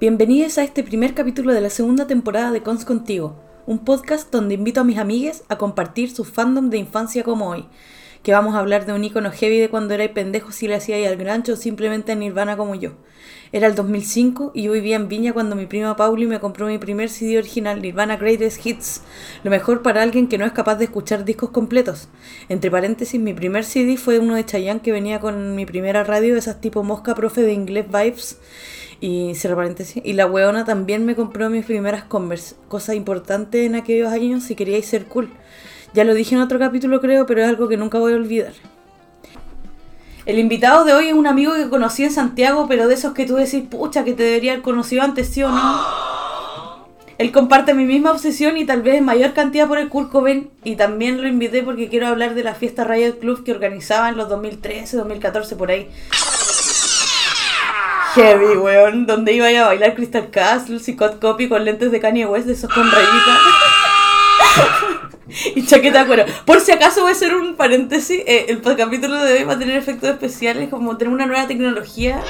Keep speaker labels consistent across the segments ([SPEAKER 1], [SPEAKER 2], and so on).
[SPEAKER 1] Bienvenidos a este primer capítulo de la segunda temporada de Cons Contigo, un podcast donde invito a mis amigues a compartir su fandom de infancia como hoy, que vamos a hablar de un icono heavy de cuando era pendejo si le hacía ahí al grancho o simplemente a Nirvana como yo. Era el 2005 y yo vivía en Viña cuando mi prima Pauli me compró mi primer CD original Nirvana Greatest Hits, lo mejor para alguien que no es capaz de escuchar discos completos. Entre paréntesis, mi primer CD fue uno de Chayanne que venía con mi primera radio, esas tipo mosca profe de inglés vibes. Y cierro paréntesis. Y la weona también me compró mis primeras Converse, cosa importante en aquellos años si queríais ser cool. Ya lo dije en otro capítulo creo, pero es algo que nunca voy a olvidar. El invitado de hoy es un amigo que conocí en Santiago, pero de esos que tú decís, pucha, que te debería haber conocido antes, ¿sí o no? Él comparte mi misma obsesión y tal vez en mayor cantidad por el Kurt Cobain. Y también lo invité porque quiero hablar de la fiesta Riot Club que organizaba en los 2013, 2014, por ahí. Heavy, weón. Donde iba a bailar Crystal Castle, Scott Copy con lentes de Kanye West, de esos con rayitas. y chaqueta de cuero. Por si acaso voy a hacer un paréntesis, eh, el capítulo de hoy va a tener efectos especiales, como tener una nueva tecnología.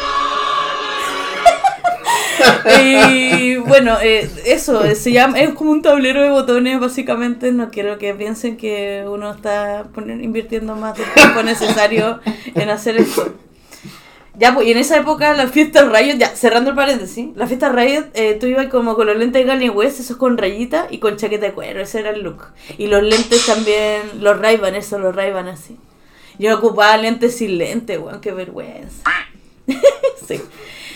[SPEAKER 1] y bueno, eh, eso, eh, se llama, es como un tablero de botones básicamente, no quiero que piensen que uno está invirtiendo más del tiempo necesario en hacer esto. Ya, pues, y en esa época la fiesta Riot, ya, cerrando el paréntesis, la fiesta Riot, eh, tú ibas como con los lentes de Kanye West, esos con rayita y con chaqueta de cuero, ese era el look. Y los lentes también, los ray eso, los ray así. Yo ocupaba lentes sin lente, weón, qué vergüenza. sí.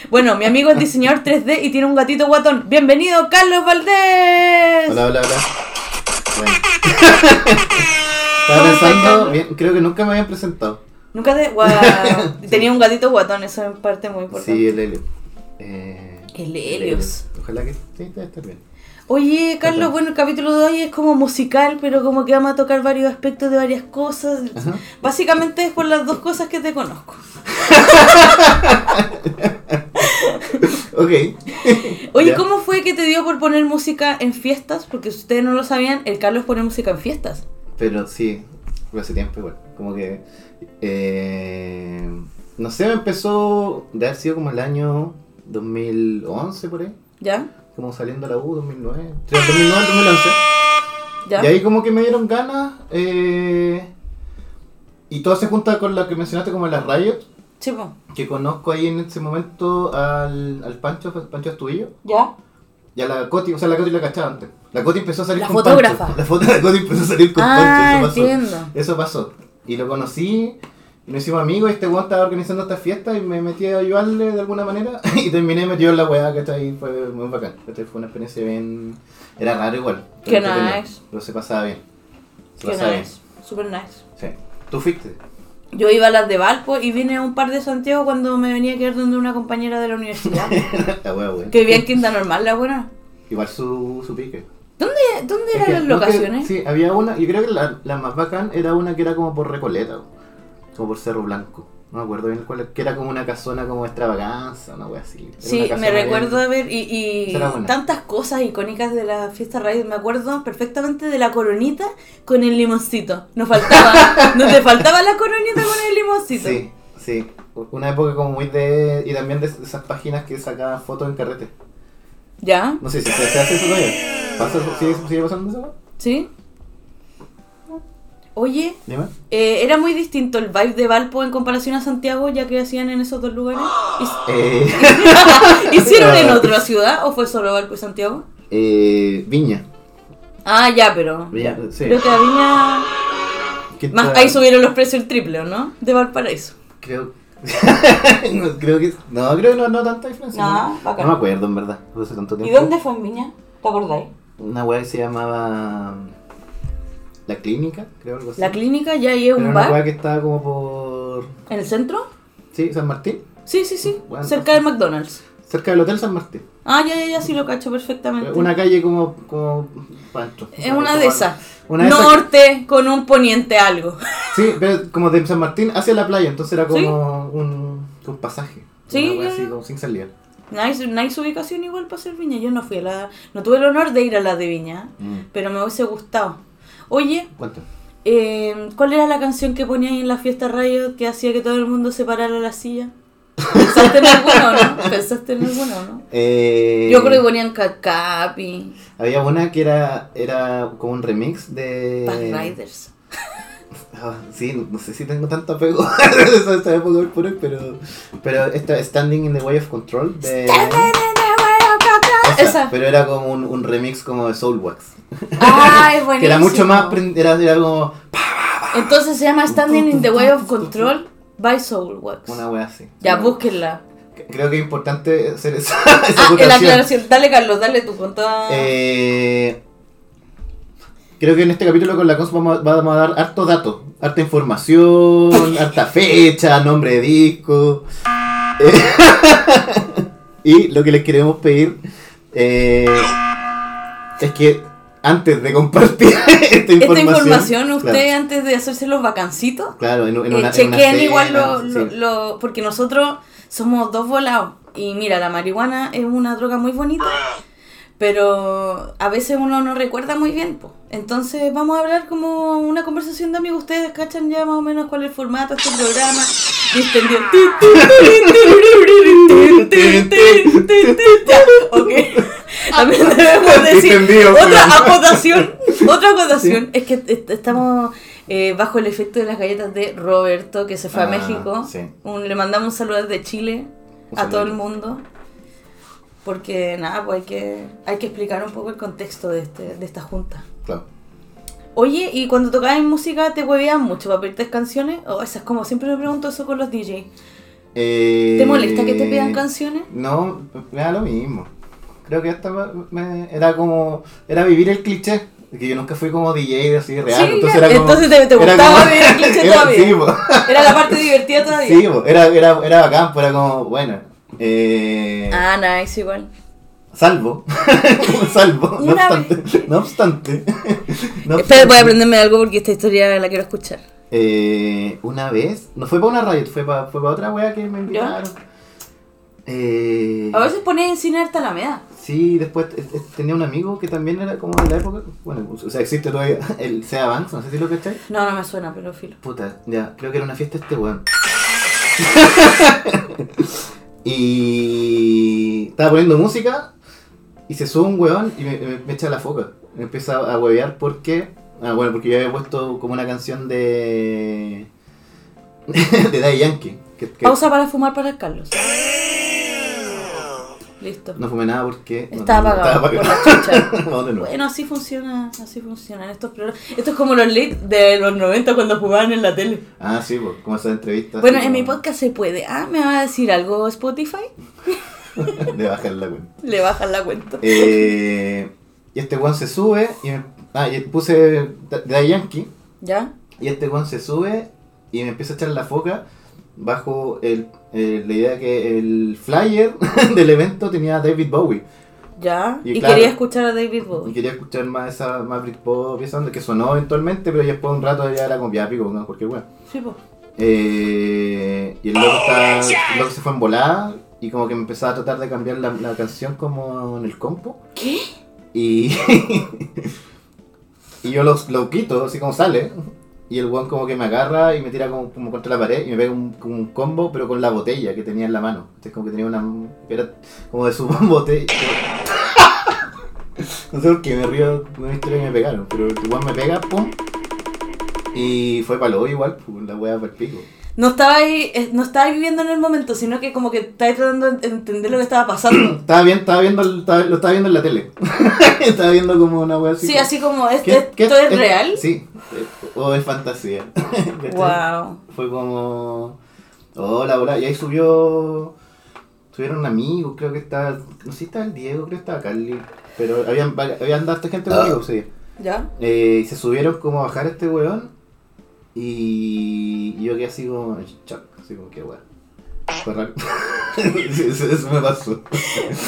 [SPEAKER 1] Bueno, mi amigo es diseñador 3D y tiene un gatito guatón. Bienvenido, Carlos Valdés.
[SPEAKER 2] Hola, hola, hola. Bueno. Estaba pensando, bien, creo que nunca me habían presentado.
[SPEAKER 1] Nunca te. Wow. Tenía un gatito guatón, eso es parte muy importante.
[SPEAKER 2] Sí, el Helios. Eh,
[SPEAKER 1] el Helios.
[SPEAKER 2] Ojalá que sí, estar bien.
[SPEAKER 1] Oye, Carlos, bueno, el capítulo de hoy es como musical, pero como que vamos a tocar varios aspectos de varias cosas. Básicamente es por las dos cosas que te conozco.
[SPEAKER 2] ok.
[SPEAKER 1] Oye, ¿cómo fue que te dio por poner música en fiestas? Porque si ustedes no lo sabían, el Carlos pone música en fiestas.
[SPEAKER 2] Pero sí, hace tiempo igual. Como que eh, no sé, me empezó de haber sido como el año 2011 por ahí.
[SPEAKER 1] ¿Ya?
[SPEAKER 2] Como saliendo a la U, 2009. 2009, 2011. ¿Ya? Y ahí como que me dieron ganas. Eh, y todo se junta con la que mencionaste como las Riot.
[SPEAKER 1] Sí,
[SPEAKER 2] Que conozco ahí en ese momento al, al Pancho, Pancho Astudillo.
[SPEAKER 1] ¿Ya?
[SPEAKER 2] Y a la Coti, o sea, la Coti la cachaba antes. La Coti empezó a salir
[SPEAKER 1] la
[SPEAKER 2] con
[SPEAKER 1] fotógrafa.
[SPEAKER 2] La foto de la Coti empezó a salir con
[SPEAKER 1] ah,
[SPEAKER 2] Pancho.
[SPEAKER 1] Eso pasó. Entiendo.
[SPEAKER 2] Eso pasó. Y lo conocí, y nos hicimos amigos, y este weón estaba organizando esta fiesta y me metí a ayudarle de alguna manera y terminé metido en la weá, ¿cachai? Fue muy bacán, ¿cachai? Fue una experiencia bien... Era raro igual.
[SPEAKER 1] Qué nice.
[SPEAKER 2] Pero se pasaba bien.
[SPEAKER 1] Se Qué pasaba nice. Bien. Super nice.
[SPEAKER 2] Sí. ¿Tú fuiste?
[SPEAKER 1] Yo iba a las de Valpo y vine a un par de Santiago cuando me venía a quedar donde una compañera de la universidad.
[SPEAKER 2] la wea, wea.
[SPEAKER 1] Que vivía en Quinta Normal, la buena.
[SPEAKER 2] Igual su, su pique.
[SPEAKER 1] ¿Dónde, dónde eran las locaciones?
[SPEAKER 2] sí, había una, yo creo que la, la, más bacán era una que era como por Recoleta, como por Cerro Blanco. No me acuerdo bien cuál, que era como una casona como extravaganza, una wea así.
[SPEAKER 1] sí, me recuerdo de ver, y, y tantas cosas icónicas de la fiesta raíz, me acuerdo perfectamente de la coronita con el limoncito. Nos faltaba, nos te faltaba la coronita con el limoncito.
[SPEAKER 2] Sí, sí. Una época como muy de, y también de esas páginas que sacaban fotos en carrete.
[SPEAKER 1] ¿Ya?
[SPEAKER 2] No sé si se, hace eso todavía. ¿Pasa, sigue, ¿Sigue pasando eso?
[SPEAKER 1] Sí. Oye. Eh, ¿era muy distinto el vibe de Valpo en comparación a Santiago, ya que hacían en esos dos lugares?
[SPEAKER 2] Eh.
[SPEAKER 1] ¿Hicieron en otra ciudad o fue solo Valpo y Santiago?
[SPEAKER 2] Eh, Viña.
[SPEAKER 1] Ah, ya, pero.
[SPEAKER 2] Viña, sí.
[SPEAKER 1] Creo que a Viña. Más, ahí subieron los precios el triple, ¿o no? De Valparaíso.
[SPEAKER 2] Creo no, creo que. No, creo que no, no tanta diferencia.
[SPEAKER 1] No,
[SPEAKER 2] no, me acuerdo, en verdad. Hace tanto tiempo.
[SPEAKER 1] ¿Y dónde fue en Viña? ¿Te acordáis?
[SPEAKER 2] Una web que se llamaba. La Clínica, creo algo así.
[SPEAKER 1] La Clínica, ya ahí es un bar.
[SPEAKER 2] Una web que estaba como por.
[SPEAKER 1] ¿En el centro?
[SPEAKER 2] Sí, San Martín.
[SPEAKER 1] Sí, sí, sí. cerca del McDonald's.
[SPEAKER 2] Cerca del Hotel San Martín.
[SPEAKER 1] Ah, ya, ya, ya, sí lo cacho perfectamente.
[SPEAKER 2] Una calle como, como Pancho.
[SPEAKER 1] Es una de esas. Norte con un poniente algo.
[SPEAKER 2] Sí, pero como de San Martín hacia la playa, entonces era como un, un, pasaje.
[SPEAKER 1] Sí.
[SPEAKER 2] así, como sin salida.
[SPEAKER 1] Nice, nice ubicación igual para hacer Viña. Yo no fui a la. No tuve el honor de ir a la de Viña, mm. pero me hubiese gustado. Oye. Eh, ¿Cuál era la canción que ponías en la fiesta radio que hacía que todo el mundo se parara la silla? ¿Pensaste en alguno no? ¿Pensaste en alguno no?
[SPEAKER 2] Eh,
[SPEAKER 1] Yo creo que ponían Cacapi,
[SPEAKER 2] Había una que era, era como un remix de...
[SPEAKER 1] Bad Riders.
[SPEAKER 2] Ah, sí, no, no sé si tengo tanto apego a esa, época hoy, pero, pero esta Standing in the Way of Control de... Esa,
[SPEAKER 1] Esa.
[SPEAKER 2] Pero era como un, un remix como de Soulwax.
[SPEAKER 1] Ay, buenísimo.
[SPEAKER 2] Que era mucho más... Era, era como
[SPEAKER 1] Entonces se llama Standing in the Way of Control by Soulwax.
[SPEAKER 2] una wea así.
[SPEAKER 1] Ya, búsquenla.
[SPEAKER 2] Creo que es importante hacer esa, esa
[SPEAKER 1] Ah, en la aclaración. Dale, Carlos, dale tu conta.
[SPEAKER 2] Eh, creo que en este capítulo con la cons vamos, a- vamos a dar harto dato, harta información, harta fecha, nombre de disco. Y lo que les queremos pedir eh, es que antes de compartir esta información,
[SPEAKER 1] Esta información, usted
[SPEAKER 2] claro,
[SPEAKER 1] antes de hacerse los vacancitos,
[SPEAKER 2] claro, en, en
[SPEAKER 1] eh,
[SPEAKER 2] una, en una cena,
[SPEAKER 1] igual lo,
[SPEAKER 2] sí.
[SPEAKER 1] lo- lo- Porque nosotros somos dos volados. Y mira, la marihuana es una droga muy bonita, pero a veces uno no recuerda muy bien. po. Entonces vamos a hablar como una conversación de amigos. Ustedes cachan ya más o menos cuál es el formato de este programa. Distendido. Ok. También debemos decir otra acotación. Otra acotación es que est- estamos eh, bajo el efecto de las galletas de Roberto que se fue a
[SPEAKER 2] Ah,
[SPEAKER 1] México.
[SPEAKER 2] sí.
[SPEAKER 1] Un- le mandamos un saludo desde Chile
[SPEAKER 2] Un
[SPEAKER 1] a todo el mundo. Porque nada, pues hay que, hay que explicar un poco el contexto de, este, de esta junta.
[SPEAKER 2] Claro.
[SPEAKER 1] Oye, ¿y cuando tocabas mumúsica te huevean mucho para pedirte canciones? O esa es como, siempre me pregunto eso con los DJs.
[SPEAKER 2] Eh,
[SPEAKER 1] ¿Te molesta que te pidan canciones?
[SPEAKER 2] No, me da lo mismo. Creo que esta me- era como. Era vivir el cliché. Que yo nunca fui como DJ así real.
[SPEAKER 1] Sí,
[SPEAKER 2] entonces era como.
[SPEAKER 1] entonces te- te gustaba
[SPEAKER 2] como-
[SPEAKER 1] vivir el cliché
[SPEAKER 2] era-
[SPEAKER 1] todavía.
[SPEAKER 2] Sí.
[SPEAKER 1] Era la parte divertida todavía.
[SPEAKER 2] Sí, era, era, era bacán, era como. Bueno. Eh,
[SPEAKER 1] Ah, nice, igual.
[SPEAKER 2] Salvo. salvo. No obstante. No obstante. no
[SPEAKER 1] Espera, voy a
[SPEAKER 2] obstante,
[SPEAKER 1] aprenderme algo porque esta historia la quiero escuchar.
[SPEAKER 2] eh, una vez. No fue para una radio, fue para, fue para otra wea que me invitaron. Eh,
[SPEAKER 1] A veces pones en cine harta Alameda.
[SPEAKER 2] Sí, después tenía un amigo que también era como de la época. Bueno, o sea, existe todavía el Sea Banks, no sé si lo cachai.
[SPEAKER 1] No, no me suena, pero filo.
[SPEAKER 2] Puta, ya, creo que era una fiesta este weón. Y estaba poniendo música y se sube un weón y me, me- me echa la foca. Me empieza a huevear porque. Ah, bueno, porque yo había puesto como una canción de. de Daddy Yankee. Que, que
[SPEAKER 1] Pausa para fumar para el Carlos. Listo.
[SPEAKER 2] no fumé nada porque.
[SPEAKER 1] Está
[SPEAKER 2] no,
[SPEAKER 1] apagado
[SPEAKER 2] estaba
[SPEAKER 1] la. Bueno, así funciona, así funcionan estos programas. Esto es como los leaks de los 90 cuando jugaban en la tele.
[SPEAKER 2] Ah, sí, pues, como esas entrevistas.
[SPEAKER 1] Bueno, en mi podcast se puede. Ah, ¿me va a decir algo Spotify?
[SPEAKER 2] De bajar la cuenta.
[SPEAKER 1] Le bajan la cuenta.
[SPEAKER 2] Eh, y este weón se sube y me, ah, y puse de Yankee
[SPEAKER 1] ¿Ya?
[SPEAKER 2] y este weón se sube y me empieza a echar la foca bajo el, eh, la idea que el flyer del evento tenía a David Bowie
[SPEAKER 1] ¿Ya?
[SPEAKER 2] Y
[SPEAKER 1] Y,
[SPEAKER 2] claro.
[SPEAKER 1] quería escuchar a David
[SPEAKER 2] y
[SPEAKER 1] Bowie.
[SPEAKER 2] quería escuchar más esa más Britpop y que sonó eventualmente pero después de un rato ya era como ya pico no, cualquier weón
[SPEAKER 1] Sí, po.
[SPEAKER 2] Eh, y el loco, está, el loco se fue en volada y como que me empezaba a tratar de cambiar la, la canción como en el compo.
[SPEAKER 1] ¿Qué?
[SPEAKER 2] Y, y yo lo, lo quito, así como sale. Y el weón como que me agarra y me tira como, contra la pared y me pega un, como un combo, pero con la botella que tenía en la mano. Entonces como que tenía una... Era como de su botella. No sé por qué me río una historia que me pegaron, pero el weón me pega, pum. Y fue para lo igual, pues, la wea para el pico.
[SPEAKER 1] No estaba ahí, eh, no estaba viviendo en el momento, sino que como que estaba tratando de entender lo que estaba pasando.
[SPEAKER 2] Estaba bien, estaba viendo, estaba- lo estaba viendo en la tele. estaba viendo como una wea así.
[SPEAKER 1] Sí,
[SPEAKER 2] como-
[SPEAKER 1] así como, ¿es-
[SPEAKER 2] ¿Qué- qué-
[SPEAKER 1] ¿esto es real?
[SPEAKER 2] Sí, eh, o es fantasía.
[SPEAKER 1] Wow.
[SPEAKER 2] Fue como. Hola, hola. Y ahí subió. Subieron un amigo, creo que estaba. No sé si estaba el Diego, creo que estaba Carly. Pero habían, habían harta gente conmigo, sí.
[SPEAKER 1] ¿Ya?
[SPEAKER 2] Eh, y se subieron como a bajar este weón. Y yo quedé así como. en shock, Así como que weón. Fue raro. Eso, eso me pasó.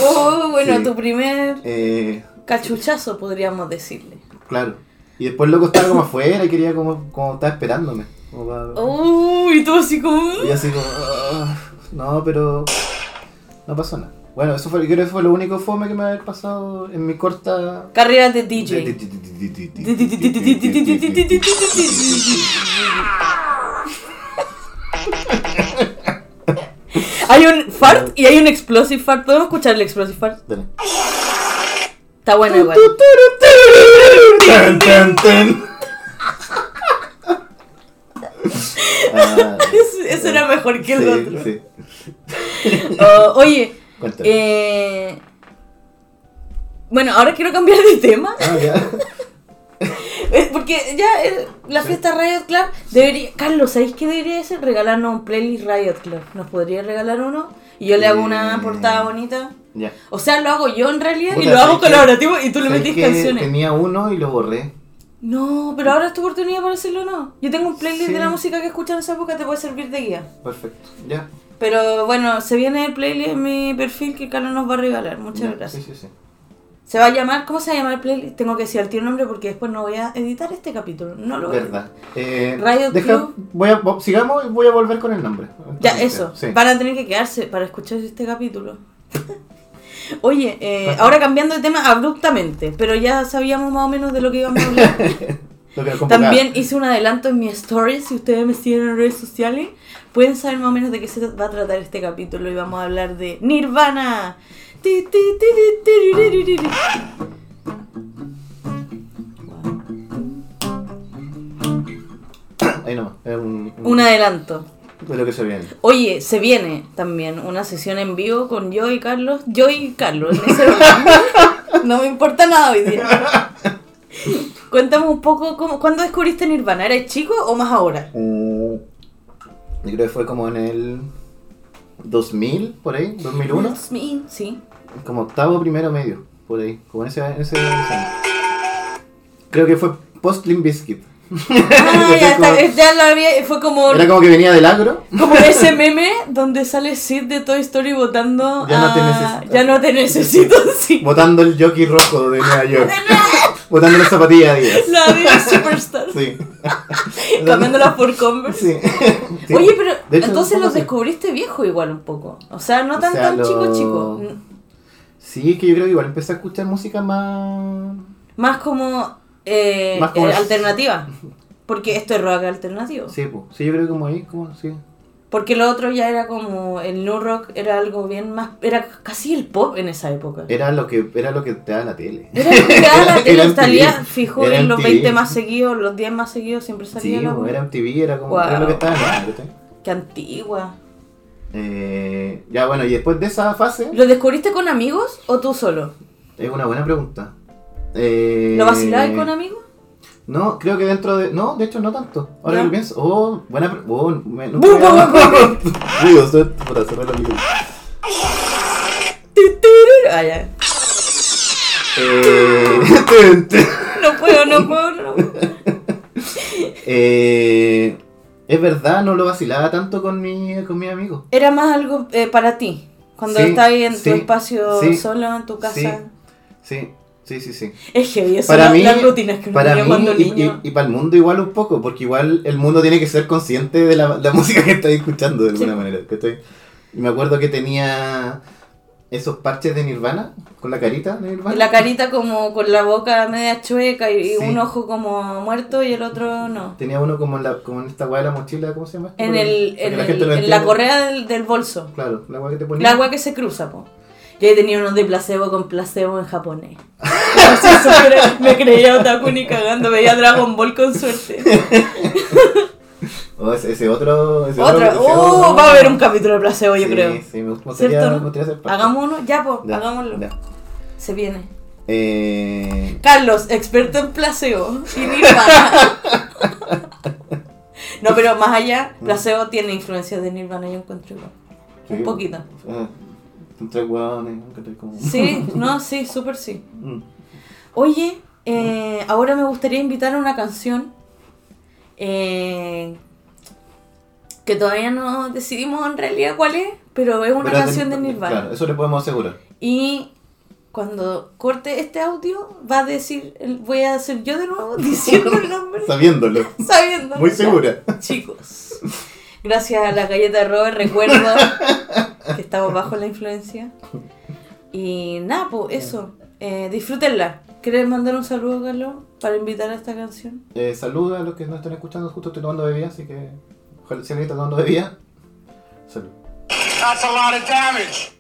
[SPEAKER 1] Oh, bueno,
[SPEAKER 2] Sí.
[SPEAKER 1] tu primer
[SPEAKER 2] Eh,
[SPEAKER 1] cachuchazo, podríamos decirle.
[SPEAKER 2] claro. Y después loco estaba como afuera y quería como, como estaba esperándome. Como para-
[SPEAKER 1] Oh, y tú así como...
[SPEAKER 2] Y así como, "Ah, no, pero no pasó nada. Bueno, eso fue, creo que fue lo único fome que me había pasado en mi corta...
[SPEAKER 1] Carrera de DJ. Hay un fart y hay un explosive fart. ¿Podemos escuchar el explosive fart?
[SPEAKER 2] Dale.
[SPEAKER 1] Está bueno igual.
[SPEAKER 2] Ah,
[SPEAKER 1] ese era mejor que el otro. Oh, oye. Eh, bueno, ahora quiero cambiar de tema.
[SPEAKER 2] Ah, ya.
[SPEAKER 1] Porque ya eh, la fiesta Riot Club debería. Carlos, ¿sabéis qué debería ser? Regalarnos un playlist Riot Club. ¿Nos podría regalar uno? Y yo le hago una
[SPEAKER 2] Eh,
[SPEAKER 1] portada bonita.
[SPEAKER 2] Ya.
[SPEAKER 1] O sea, lo hago yo en realidad y lo hago colaborativo y tú le
[SPEAKER 2] ¿Sabes
[SPEAKER 1] metís
[SPEAKER 2] que
[SPEAKER 1] canciones.
[SPEAKER 2] Tenía uno y lo borré.
[SPEAKER 1] No, pero ahora es tu oportunidad para hacerlo o no. Yo tengo un playlist
[SPEAKER 2] Sí.
[SPEAKER 1] de la música que escuchas en esa época, te puede servir de guía.
[SPEAKER 2] Perfecto. Ya.
[SPEAKER 1] Pero bueno, se viene el playlist en mi perfil que Carlos nos va a regalar. Muchas gracias.
[SPEAKER 2] Sí, sí, sí.
[SPEAKER 1] Se va a llamar, ¿cómo se va a llamar el playlist? Tengo que decir el tío nombre porque después no voy a editar este capítulo. No lo voy a
[SPEAKER 2] Verdad. Eh,
[SPEAKER 1] Riot
[SPEAKER 2] deja-
[SPEAKER 1] Club.
[SPEAKER 2] Voy a, sigamos y voy a volver con el nombre.
[SPEAKER 1] Ya, eso.
[SPEAKER 2] Sí.
[SPEAKER 1] Van a tener que quedarse para escuchar este capítulo. Oye, eh, ahora cambiando de tema abruptamente, pero ya sabíamos más o menos de lo que íbamos a hablar. También hice un adelanto en mi story, si ustedes me siguen en redes sociales, pueden saber más o menos de qué se va a tratar este capítulo y vamos a hablar de Nirvana.
[SPEAKER 2] Ahí nomás. Es un, un-
[SPEAKER 1] Un adelanto.
[SPEAKER 2] de lo que se viene.
[SPEAKER 1] Oye, se viene también una sesión en vivo con yo y Carlos. Yo y Carlos, en ese. No me importa nada hoy día. Cuéntame un poco, cómo, ¿cuándo descubriste Nirvana? ¿Eres chico o más ahora?
[SPEAKER 2] Mm, Yo creo que fue como en el 2000, por ahí, 2001.
[SPEAKER 1] Sí, sí.
[SPEAKER 2] Como octavo, primero, medio, por ahí. Como en ese, en año. Creo que fue post Limp Bizkit.
[SPEAKER 1] Ah, ya, lo había, fue como,
[SPEAKER 2] Era como que venía del agro.
[SPEAKER 1] como ese meme donde sale Sid de Toy Story votando
[SPEAKER 2] Ya no te necesito.
[SPEAKER 1] Ya no te necesito, sí.
[SPEAKER 2] Botando el jockey rojo de Nueva York. Botando las zapatillas Adidas.
[SPEAKER 1] La de Superstar.
[SPEAKER 2] Sí.
[SPEAKER 1] Cambiándolas por Converse.
[SPEAKER 2] Sí. Sí.
[SPEAKER 1] Oye, pero
[SPEAKER 2] hecho,
[SPEAKER 1] entonces los descubriste viejo igual un poco. O sea, no
[SPEAKER 2] O
[SPEAKER 1] tan
[SPEAKER 2] sea,
[SPEAKER 1] tan
[SPEAKER 2] lo-
[SPEAKER 1] chico chico.
[SPEAKER 2] Sí, es que yo creo que igual empecé a escuchar música más.
[SPEAKER 1] Más como, eh,
[SPEAKER 2] Más como
[SPEAKER 1] eh, alternativa. Porque esto es rock alternativo.
[SPEAKER 2] Sí, pues. Sí, yo creo que como ahí, como, sí.
[SPEAKER 1] Porque lo otro ya era como el new rock era algo bien más era casi el pop en esa época.
[SPEAKER 2] Era lo que, era lo que te da la tele.
[SPEAKER 1] Era lo que daba la
[SPEAKER 2] Era
[SPEAKER 1] tele, salía fijo en los
[SPEAKER 2] MTV.
[SPEAKER 1] 20 más seguidos, los 10 más seguidos siempre salía
[SPEAKER 2] Sí,
[SPEAKER 1] la
[SPEAKER 2] pues, era MTV, era como
[SPEAKER 1] Wow.
[SPEAKER 2] era lo que estaba en.
[SPEAKER 1] Qué antigua.
[SPEAKER 2] Eh, ya bueno, y después de esa fase,
[SPEAKER 1] ¿Lo descubriste con amigos o tú solo?
[SPEAKER 2] es una buena pregunta. Eh,
[SPEAKER 1] ¿Lo vacilabas con amigos?
[SPEAKER 2] No, creo que dentro de. No, de hecho no tanto. Ahora
[SPEAKER 1] ¿Ya?
[SPEAKER 2] que lo pienso. Oh, buena. pre- Oh, me, no suena- puta, cerré la película.
[SPEAKER 1] Ah, ya.
[SPEAKER 2] Eh.
[SPEAKER 1] No puedo, no puedo, no puedo.
[SPEAKER 2] Eh, es verdad, no lo vacilaba tanto con mi, con mis amigos.
[SPEAKER 1] Era más algo eh, para ti. Cuando
[SPEAKER 2] Sí,
[SPEAKER 1] estabas en
[SPEAKER 2] sí,
[SPEAKER 1] tu espacio
[SPEAKER 2] sí,
[SPEAKER 1] solo en tu casa.
[SPEAKER 2] Sí, sí, sí, sí.
[SPEAKER 1] Es heavy, eso
[SPEAKER 2] Para
[SPEAKER 1] la-
[SPEAKER 2] mí,
[SPEAKER 1] las rutinas que
[SPEAKER 2] para mí
[SPEAKER 1] cuando
[SPEAKER 2] y,
[SPEAKER 1] niño.
[SPEAKER 2] y, y para el mundo igual un poco, porque igual el mundo tiene que ser consciente de la, la música que está escuchando de alguna
[SPEAKER 1] Sí.
[SPEAKER 2] manera. ¿cachai? Y me acuerdo que tenía esos parches de Nirvana, con la carita de Nirvana.
[SPEAKER 1] La carita como con la boca media chueca y,
[SPEAKER 2] Sí.
[SPEAKER 1] un ojo como muerto y el otro no.
[SPEAKER 2] Tenía uno como en, la, como en esta weá de la mochila, ¿cómo se llama?
[SPEAKER 1] En, el,
[SPEAKER 2] que
[SPEAKER 1] en,
[SPEAKER 2] la
[SPEAKER 1] el- en la correa del, del bolso.
[SPEAKER 2] Claro, la weá que te ponía.
[SPEAKER 1] La agua que se cruza, po. Yo tenía unos de placebo con placebo en japonés. Así me creía otaku ni cagando, veía Dragon Ball con suerte.
[SPEAKER 2] Oh, ese, ese otro. Ese otro-
[SPEAKER 1] oh,
[SPEAKER 2] otro-
[SPEAKER 1] va a haber un capítulo de placebo, yo
[SPEAKER 2] Sí,
[SPEAKER 1] creo.
[SPEAKER 2] Sí, me gustaría,
[SPEAKER 1] ¿Cierto?
[SPEAKER 2] me gustaría ser parte.
[SPEAKER 1] Hagamos uno, ya,
[SPEAKER 2] Ya,
[SPEAKER 1] hagámoslo.
[SPEAKER 2] ya.
[SPEAKER 1] Se viene.
[SPEAKER 2] Eh,
[SPEAKER 1] Carlos, experto en placebo y Nirvana. no, pero más allá, placebo tiene influencias de Nirvana, yo encuentro igual. Un
[SPEAKER 2] sí,
[SPEAKER 1] poquito.
[SPEAKER 2] eh, tres hueones, ¿cachai? como-
[SPEAKER 1] Sí, no, sí, súper sí.
[SPEAKER 2] Mm.
[SPEAKER 1] Oye, eh, ahora me gustaría invitar a una canción eh, que todavía no decidimos en realidad cuál es, pero es una
[SPEAKER 2] Pero
[SPEAKER 1] canción de
[SPEAKER 2] ten-
[SPEAKER 1] Nirvana.
[SPEAKER 2] Claro, eso le podemos asegurar.
[SPEAKER 1] Y cuando corte este audio, va a decir, voy a hacer yo de nuevo diciendo el nombre,
[SPEAKER 2] Sabiéndolo.
[SPEAKER 1] sabiendo.
[SPEAKER 2] Muy segura.
[SPEAKER 1] Chicos, gracias a la galleta de Robert recuerdo que estamos bajo la influencia. Y nada, pues eso, eh, disfrútenla. ¿Quieres mandar un saludo, Carlos, para invitar a esta canción?
[SPEAKER 2] Eh, saluda a los que nos están escuchando. Justo estoy tomando bebida, así que. Ojalá si alguien está tomando bebida. Salud.
[SPEAKER 3] That's a lot of damage.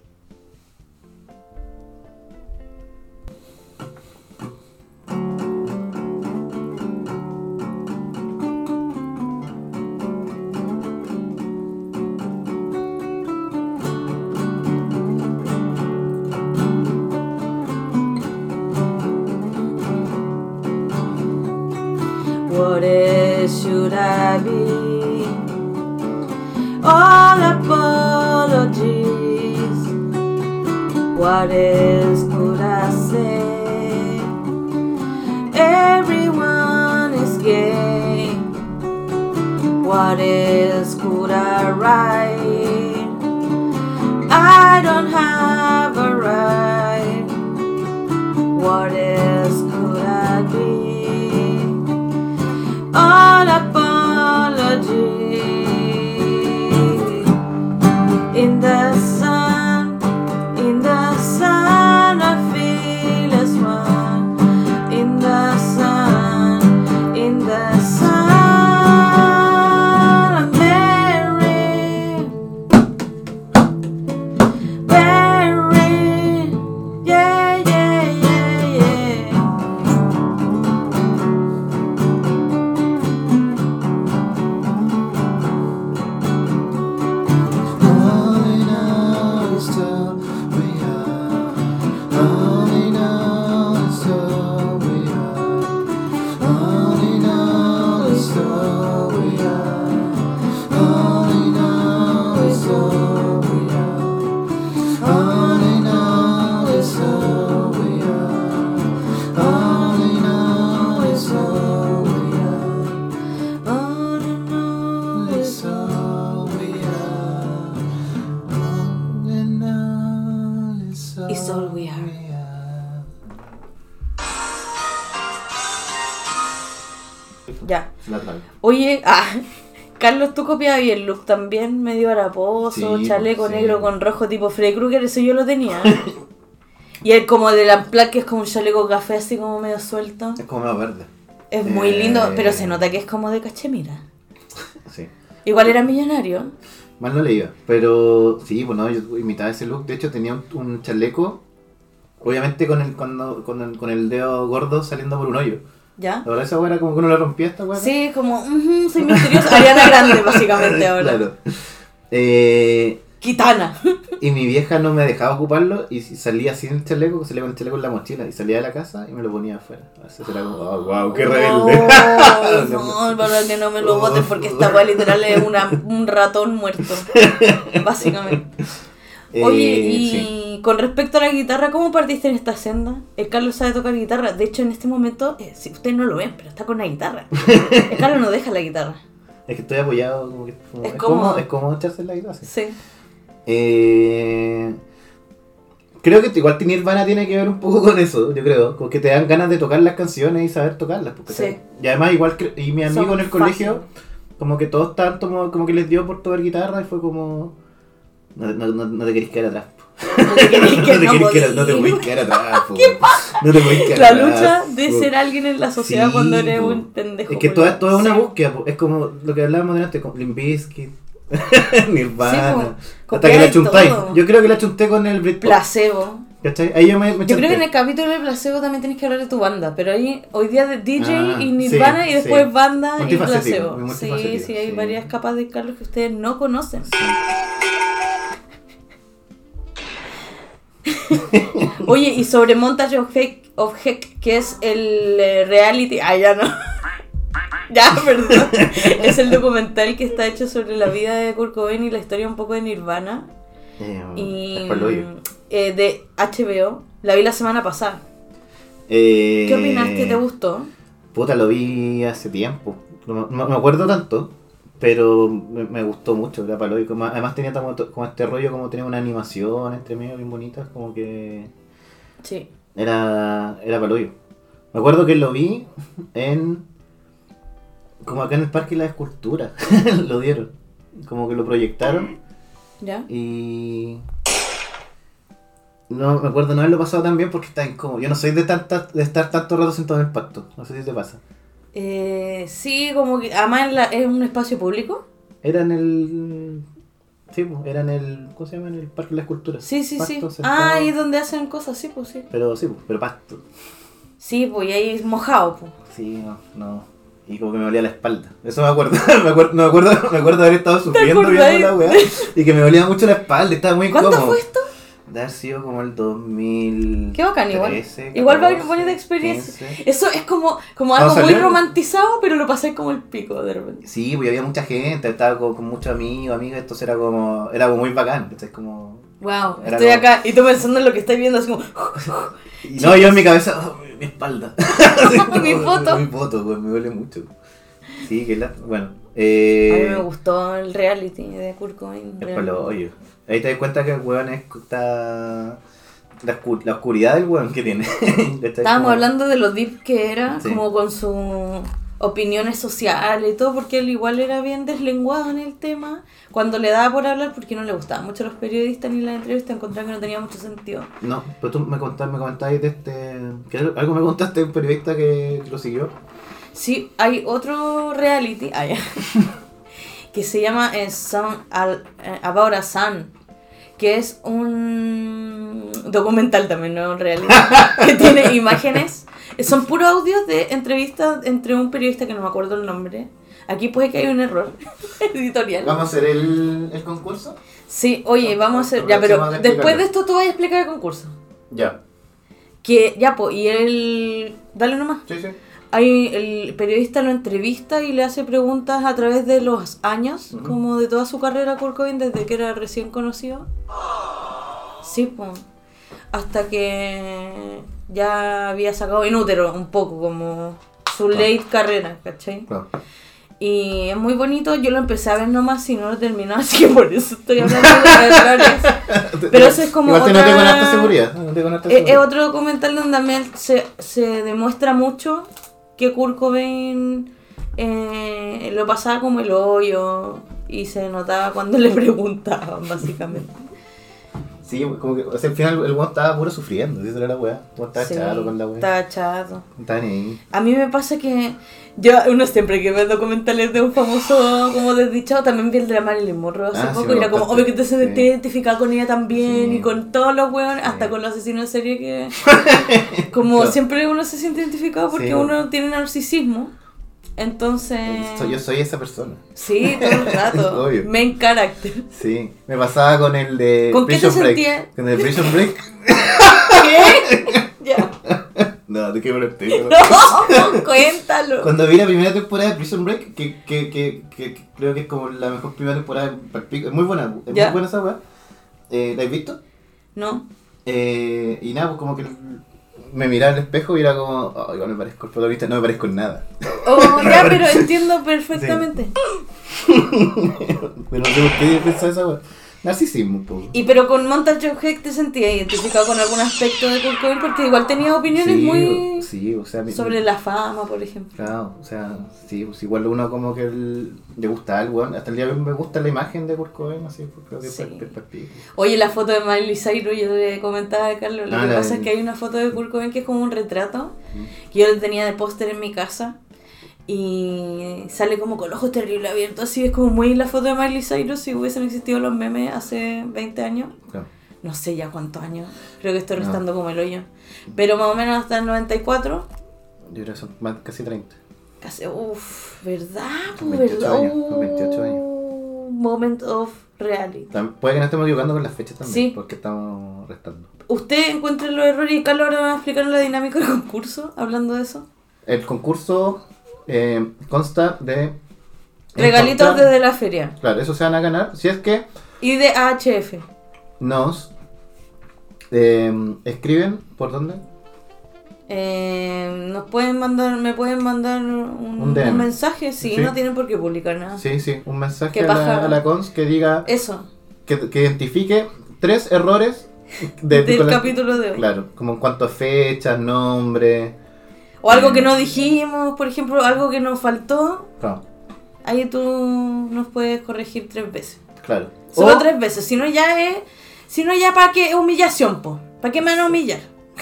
[SPEAKER 1] Carlos, tú copiabas el look también, medio haraposo,
[SPEAKER 2] Sí,
[SPEAKER 1] chaleco
[SPEAKER 2] sí.
[SPEAKER 1] negro con rojo tipo Freddy Krueger, eso yo lo tenía. y el como de la placa que es como un chaleco café así como medio suelto.
[SPEAKER 2] Es como más verde.
[SPEAKER 1] Es muy
[SPEAKER 2] Eh,
[SPEAKER 1] lindo, pero se nota que es como de cachemira.
[SPEAKER 2] Sí.
[SPEAKER 1] Igual era millonario.
[SPEAKER 2] Mal no le iba. Pero sí, bueno, yo imitaba ese look. De hecho, tenía un, un chaleco. Obviamente con el, cuando, con, el, con el dedo gordo saliendo por un hoyo.
[SPEAKER 1] ¿Ya?
[SPEAKER 2] La verdad, esa weá era como que uno le rompía esta weá.
[SPEAKER 1] Sí, como, ujú, soy misteriosa. Ariana Grande, básicamente, ahora.
[SPEAKER 2] Claro. Eh,
[SPEAKER 1] Kitana.
[SPEAKER 2] y mi vieja no me dejaba ocuparlo y salía sin el chaleco, salía con el chaleco en la mochila y salía de la casa y me lo ponía afuera. Así era como, oh, wow, qué rebelde.
[SPEAKER 1] No, no, para que no me lo voten porque esta weá literal es una, un ratón muerto. Básicamente. Oye,
[SPEAKER 2] Eh,
[SPEAKER 1] y
[SPEAKER 2] sí.
[SPEAKER 1] Con respecto a la guitarra, ¿cómo partiste en esta senda? El Carlos sabe tocar guitarra. De hecho, en este momento, eh, si ustedes no lo ven, pero está con la guitarra. El Carlos no deja la guitarra.
[SPEAKER 2] Es que estoy apoyado, como que como-
[SPEAKER 1] Es
[SPEAKER 2] es,
[SPEAKER 1] cómodo.
[SPEAKER 2] cómodo, es cómodo echarse en la guitarra. sí.
[SPEAKER 1] Sí.
[SPEAKER 2] Eh, creo que igual Nirvana tiene que ver un poco con eso, yo creo. Con que te dan ganas de tocar las canciones y saber tocarlas. Porque,
[SPEAKER 1] Sí.
[SPEAKER 2] ¿sabes? Y además, igual, y mi amigo
[SPEAKER 1] Son
[SPEAKER 2] en el colegio, como que todos estaban como, como que les dio por tocar guitarra y fue como. No, no, no, no te querés quedar atrás.
[SPEAKER 1] No te querés
[SPEAKER 2] quedar, no te podés quedar atrás. po. No te podés quedar
[SPEAKER 1] La
[SPEAKER 2] atrás,
[SPEAKER 1] lucha de
[SPEAKER 2] po.
[SPEAKER 1] ser alguien en la sociedad
[SPEAKER 2] Sí,
[SPEAKER 1] cuando eres
[SPEAKER 2] po.
[SPEAKER 1] un pendejo.
[SPEAKER 2] Es que todo, todo es una
[SPEAKER 1] Sí.
[SPEAKER 2] búsqueda, po. es como lo que hablábamos delante, con Limp Bizkit, Nirvana.
[SPEAKER 1] Sí,
[SPEAKER 2] hasta que la chuntáis. Yo creo que la chunté con el Britpop.
[SPEAKER 1] Placebo.
[SPEAKER 2] ¿Cachai? Ahí yo me, me
[SPEAKER 1] Yo creo que en el capítulo de placebo también tienes que hablar de tu banda, pero ahí hoy día de DJ
[SPEAKER 2] Ah,
[SPEAKER 1] y Nirvana
[SPEAKER 2] sí,
[SPEAKER 1] y después
[SPEAKER 2] sí.
[SPEAKER 1] banda y placebo. Sí, sí, hay varias capas de Carlos que ustedes no conocen. Oye, y sobre Montage of Heck, of Heck, que es el eh, reality. Ah, ya no. ya, perdón. es el documental que está hecho sobre la vida de Kurt Cobain y la historia un poco de Nirvana.
[SPEAKER 2] Eh,
[SPEAKER 1] Y eh, de HBO. La vi la semana pasada.
[SPEAKER 2] Eh,
[SPEAKER 1] ¿Qué opinaste? ¿Te gustó?
[SPEAKER 2] Puta, lo vi hace tiempo. No me acuerdo tanto, pero me, me gustó mucho. Era pa'l hoyo. Como- Además tenía como, este rollo, como tenía una animación entre medio bien bonita, como que
[SPEAKER 1] Sí.
[SPEAKER 2] era, era pa'l hoyo. Me acuerdo que lo vi en... Como acá en el Parque de la Escultura. lo dieron. Como que lo proyectaron.
[SPEAKER 1] ¿Ya?
[SPEAKER 2] Y. No me acuerdo no haberlo pasado tan bien porque está incómodo. Yo no soy de tanta, de estar tanto rato sentado en el pacto. No sé si te pasa.
[SPEAKER 1] Eh, sí, como que. Además, en la- es un espacio público.
[SPEAKER 2] Era en el. Sí, pues, era en el. ¿Cómo se llama? En el Parque de la Escultura.
[SPEAKER 1] Sí, sí, sí.
[SPEAKER 2] Sentado.
[SPEAKER 1] Ah, ahí donde hacen cosas, sí, pues sí.
[SPEAKER 2] Pero sí, pues, pero pasto.
[SPEAKER 1] Sí, pues y ahí es mojado, pues.
[SPEAKER 2] Sí, no, no. Y como que me dolía la espalda. Eso me acuerdo. me acuerdo, me acuerdo, me acuerdo de haber estado sufriendo viendo la weá. Y que me dolía mucho la espalda. Estaba muy
[SPEAKER 1] ¿Cuánto
[SPEAKER 2] incómodo.
[SPEAKER 1] fue esto?
[SPEAKER 2] De haber sido como el 2000.
[SPEAKER 1] Qué bacán, igual.
[SPEAKER 2] 13,
[SPEAKER 1] Igual va
[SPEAKER 2] 14,
[SPEAKER 1] bonita experiencia.
[SPEAKER 2] 15.
[SPEAKER 1] Eso es como, como algo
[SPEAKER 2] a
[SPEAKER 1] muy romantizado, pero lo pasé como el pico de repente.
[SPEAKER 2] Sí, pues había mucha gente, estaba con, con muchos amigos, amigas, entonces era como, era como muy bacán, entonces como...
[SPEAKER 1] Wow,
[SPEAKER 2] Era
[SPEAKER 1] estoy
[SPEAKER 2] como-
[SPEAKER 1] acá y tú pensando en lo que estáis viendo, así como.
[SPEAKER 2] No, yo en mi cabeza, oh, mi, espalda.
[SPEAKER 1] Mi foto.
[SPEAKER 2] Mi foto, pues me duele mucho. Sí, que la... Bueno,
[SPEAKER 1] A mí
[SPEAKER 2] eh...
[SPEAKER 1] me gustó el reality de Kurt Cobain.
[SPEAKER 2] Es por lo hoyo. Ahí te das cuenta que el weón es, está... La, oscu- la oscuridad del weón que tiene.
[SPEAKER 1] Estábamos
[SPEAKER 2] Como-
[SPEAKER 1] hablando de lo deep que era,
[SPEAKER 2] Sí.
[SPEAKER 1] como con sus opiniones sociales y todo, porque él igual era bien deslenguado en el tema. Cuando le daba por hablar, porque no le gustaban mucho los periodistas ni las entrevistas, encontraba que no tenía mucho sentido.
[SPEAKER 2] No, pero tú me contaste, me comentabas de este... que algo me contaste de un periodista que, que lo siguió.
[SPEAKER 1] Sí, hay otro reality ah, que se llama eh, eh, About a Sun, que es un documental también, no un reality, que tiene imágenes. Son puros audios de entrevistas entre un periodista que no me acuerdo el nombre. Aquí puede que haya un error editorial.
[SPEAKER 2] ¿Vamos a hacer el, el concurso?
[SPEAKER 1] Sí, oye, vamos a hacer... Ya, pero
[SPEAKER 2] de
[SPEAKER 1] después de esto tú vas a explicar el concurso.
[SPEAKER 2] Ya.
[SPEAKER 1] Que, ya, pues, y él... Dale nomás.
[SPEAKER 2] Sí, sí.
[SPEAKER 1] Hay, el periodista lo entrevista y le hace preguntas a través de los años, como de toda su carrera Cobain desde que era recién conocido. Sí, pues. Hasta que ya había sacado inútero un poco, como su
[SPEAKER 2] Claro.
[SPEAKER 1] late carrera, ¿cachai?
[SPEAKER 2] Claro.
[SPEAKER 1] Y es muy bonito, yo lo empecé a ver nomás y no lo terminé, así que por eso estoy hablando de. Pero eso es como
[SPEAKER 2] Igual
[SPEAKER 1] otra-
[SPEAKER 2] con harta seguridad. No te con harta
[SPEAKER 1] Es, es otro documental donde también se, se demuestra mucho que Kurt Cobain eh, lo pasaba como el hoyo y se notaba cuando le preguntaban, básicamente.
[SPEAKER 2] Sí, como que o sea, al final el weón estaba puro sufriendo, ¿sí? Eso era la weá. Estaba
[SPEAKER 1] Sí,
[SPEAKER 2] chato con la weá.
[SPEAKER 1] Estaba chato.
[SPEAKER 2] Estaba ahí.
[SPEAKER 1] A mí me pasa que yo, uno siempre que ve documentales de un famoso como desdichado, también vi el de la Marilyn Monroe hace
[SPEAKER 2] Ah, sí,
[SPEAKER 1] poco
[SPEAKER 2] me
[SPEAKER 1] y era como obvio que te se
[SPEAKER 2] Sí.
[SPEAKER 1] identificaba con ella también
[SPEAKER 2] Sí.
[SPEAKER 1] y con todos los weones, hasta
[SPEAKER 2] Sí.
[SPEAKER 1] con los asesinos en serie que como siempre uno se siente identificado porque
[SPEAKER 2] Sí.
[SPEAKER 1] uno tiene narcisismo. Entonces,
[SPEAKER 2] Soy- yo soy esa persona.
[SPEAKER 1] sí, todo el rato.
[SPEAKER 2] Obvio.
[SPEAKER 1] Main character.
[SPEAKER 2] Sí. Me pasaba con el de
[SPEAKER 1] ¿Con qué te
[SPEAKER 2] Prison Break.
[SPEAKER 1] sentías?
[SPEAKER 2] Con el Prison Break.
[SPEAKER 1] ¿Qué? ya.
[SPEAKER 2] no, de qué me lo estoy.
[SPEAKER 1] No, cuéntalo.
[SPEAKER 2] Cuando vi la primera temporada de Prison Break, que, que, que, que- creo que es como la mejor primera temporada es muy buena, es
[SPEAKER 1] Ya.
[SPEAKER 2] muy buena esa weá. Eh, ¿La has visto?
[SPEAKER 1] No.
[SPEAKER 2] Eh, y nada, pues como que me miraba al espejo y era como, oh, igual me parezco al protagonista, no me parezco en nada.
[SPEAKER 1] Oh, ya, pero entiendo perfectamente.
[SPEAKER 2] Pero no sé por qué pensaba esa weá. Narcisismo poco.
[SPEAKER 1] Y pero con Montage of Heck te sentías identificado con algún aspecto de Kurt Cobain porque igual tenía opiniones
[SPEAKER 2] sí,
[SPEAKER 1] muy
[SPEAKER 2] sí, o sea, mi-
[SPEAKER 1] sobre la fama, por ejemplo.
[SPEAKER 2] Claro, o sea, sí, pues igual uno como que el- le gusta algo, hasta el día de hoy me gusta la imagen de Kurt Cobain, así, pues creo que
[SPEAKER 1] Sí. Oye, la foto de Miley Cyrus, yo le comentaba a Carlos, lo
[SPEAKER 2] Ah,
[SPEAKER 1] que pasa
[SPEAKER 2] de-
[SPEAKER 1] es que hay una foto de Kurt Cobain que es como un retrato, que yo le tenía de póster en mi casa, y sale como con los ojos terrible abiertos, así es como muy la foto de Miley Cyrus si hubiesen existido los memes hace 20 años.
[SPEAKER 2] Claro.
[SPEAKER 1] No sé ya cuántos años, creo que estoy
[SPEAKER 2] No.
[SPEAKER 1] restando como el hoyo. Pero más o menos hasta el 94,
[SPEAKER 2] Yo creo que son más, casi 30.
[SPEAKER 1] casi, uff, ¿verdad?
[SPEAKER 2] Con
[SPEAKER 1] Pues,
[SPEAKER 2] 28
[SPEAKER 1] ¿verdad?
[SPEAKER 2] años, con 28 años.
[SPEAKER 1] Uh, Moment of reality.
[SPEAKER 2] Puede que nos estemos equivocando con las fechas también,
[SPEAKER 1] Sí.
[SPEAKER 2] porque estamos restando.
[SPEAKER 1] ¿Usted encuentra los errores y Carlos ahora va a explicar la dinámica del concurso, hablando de eso?
[SPEAKER 2] El concurso eh, consta de...
[SPEAKER 1] Regalitos
[SPEAKER 2] encontrar-
[SPEAKER 1] desde la feria.
[SPEAKER 2] Claro, eso se van a ganar si es que
[SPEAKER 1] Y de AHF.
[SPEAKER 2] nos eh, escriben, ¿por dónde?
[SPEAKER 1] Eh, nos pueden mandar, me pueden mandar un,
[SPEAKER 2] Un DM.
[SPEAKER 1] un mensaje, sí,
[SPEAKER 2] Sí.
[SPEAKER 1] no tienen por qué publicar nada.
[SPEAKER 2] Sí, sí, un mensaje
[SPEAKER 1] Qué
[SPEAKER 2] a la,
[SPEAKER 1] paja.
[SPEAKER 2] a la cons que diga,
[SPEAKER 1] Eso,
[SPEAKER 2] que, que identifique tres errores de-
[SPEAKER 1] del
[SPEAKER 2] con la-
[SPEAKER 1] capítulo de hoy.
[SPEAKER 2] Claro, como en cuanto a fechas, nombre.
[SPEAKER 1] O algo que no dijimos, por ejemplo, algo que nos faltó,
[SPEAKER 2] Claro,
[SPEAKER 1] ahí tú nos puedes corregir tres veces.
[SPEAKER 2] claro.
[SPEAKER 1] Solo
[SPEAKER 2] O-
[SPEAKER 1] tres veces, si no ya es, si no ya para qué humillación, po. ¿Para qué me van a humillar?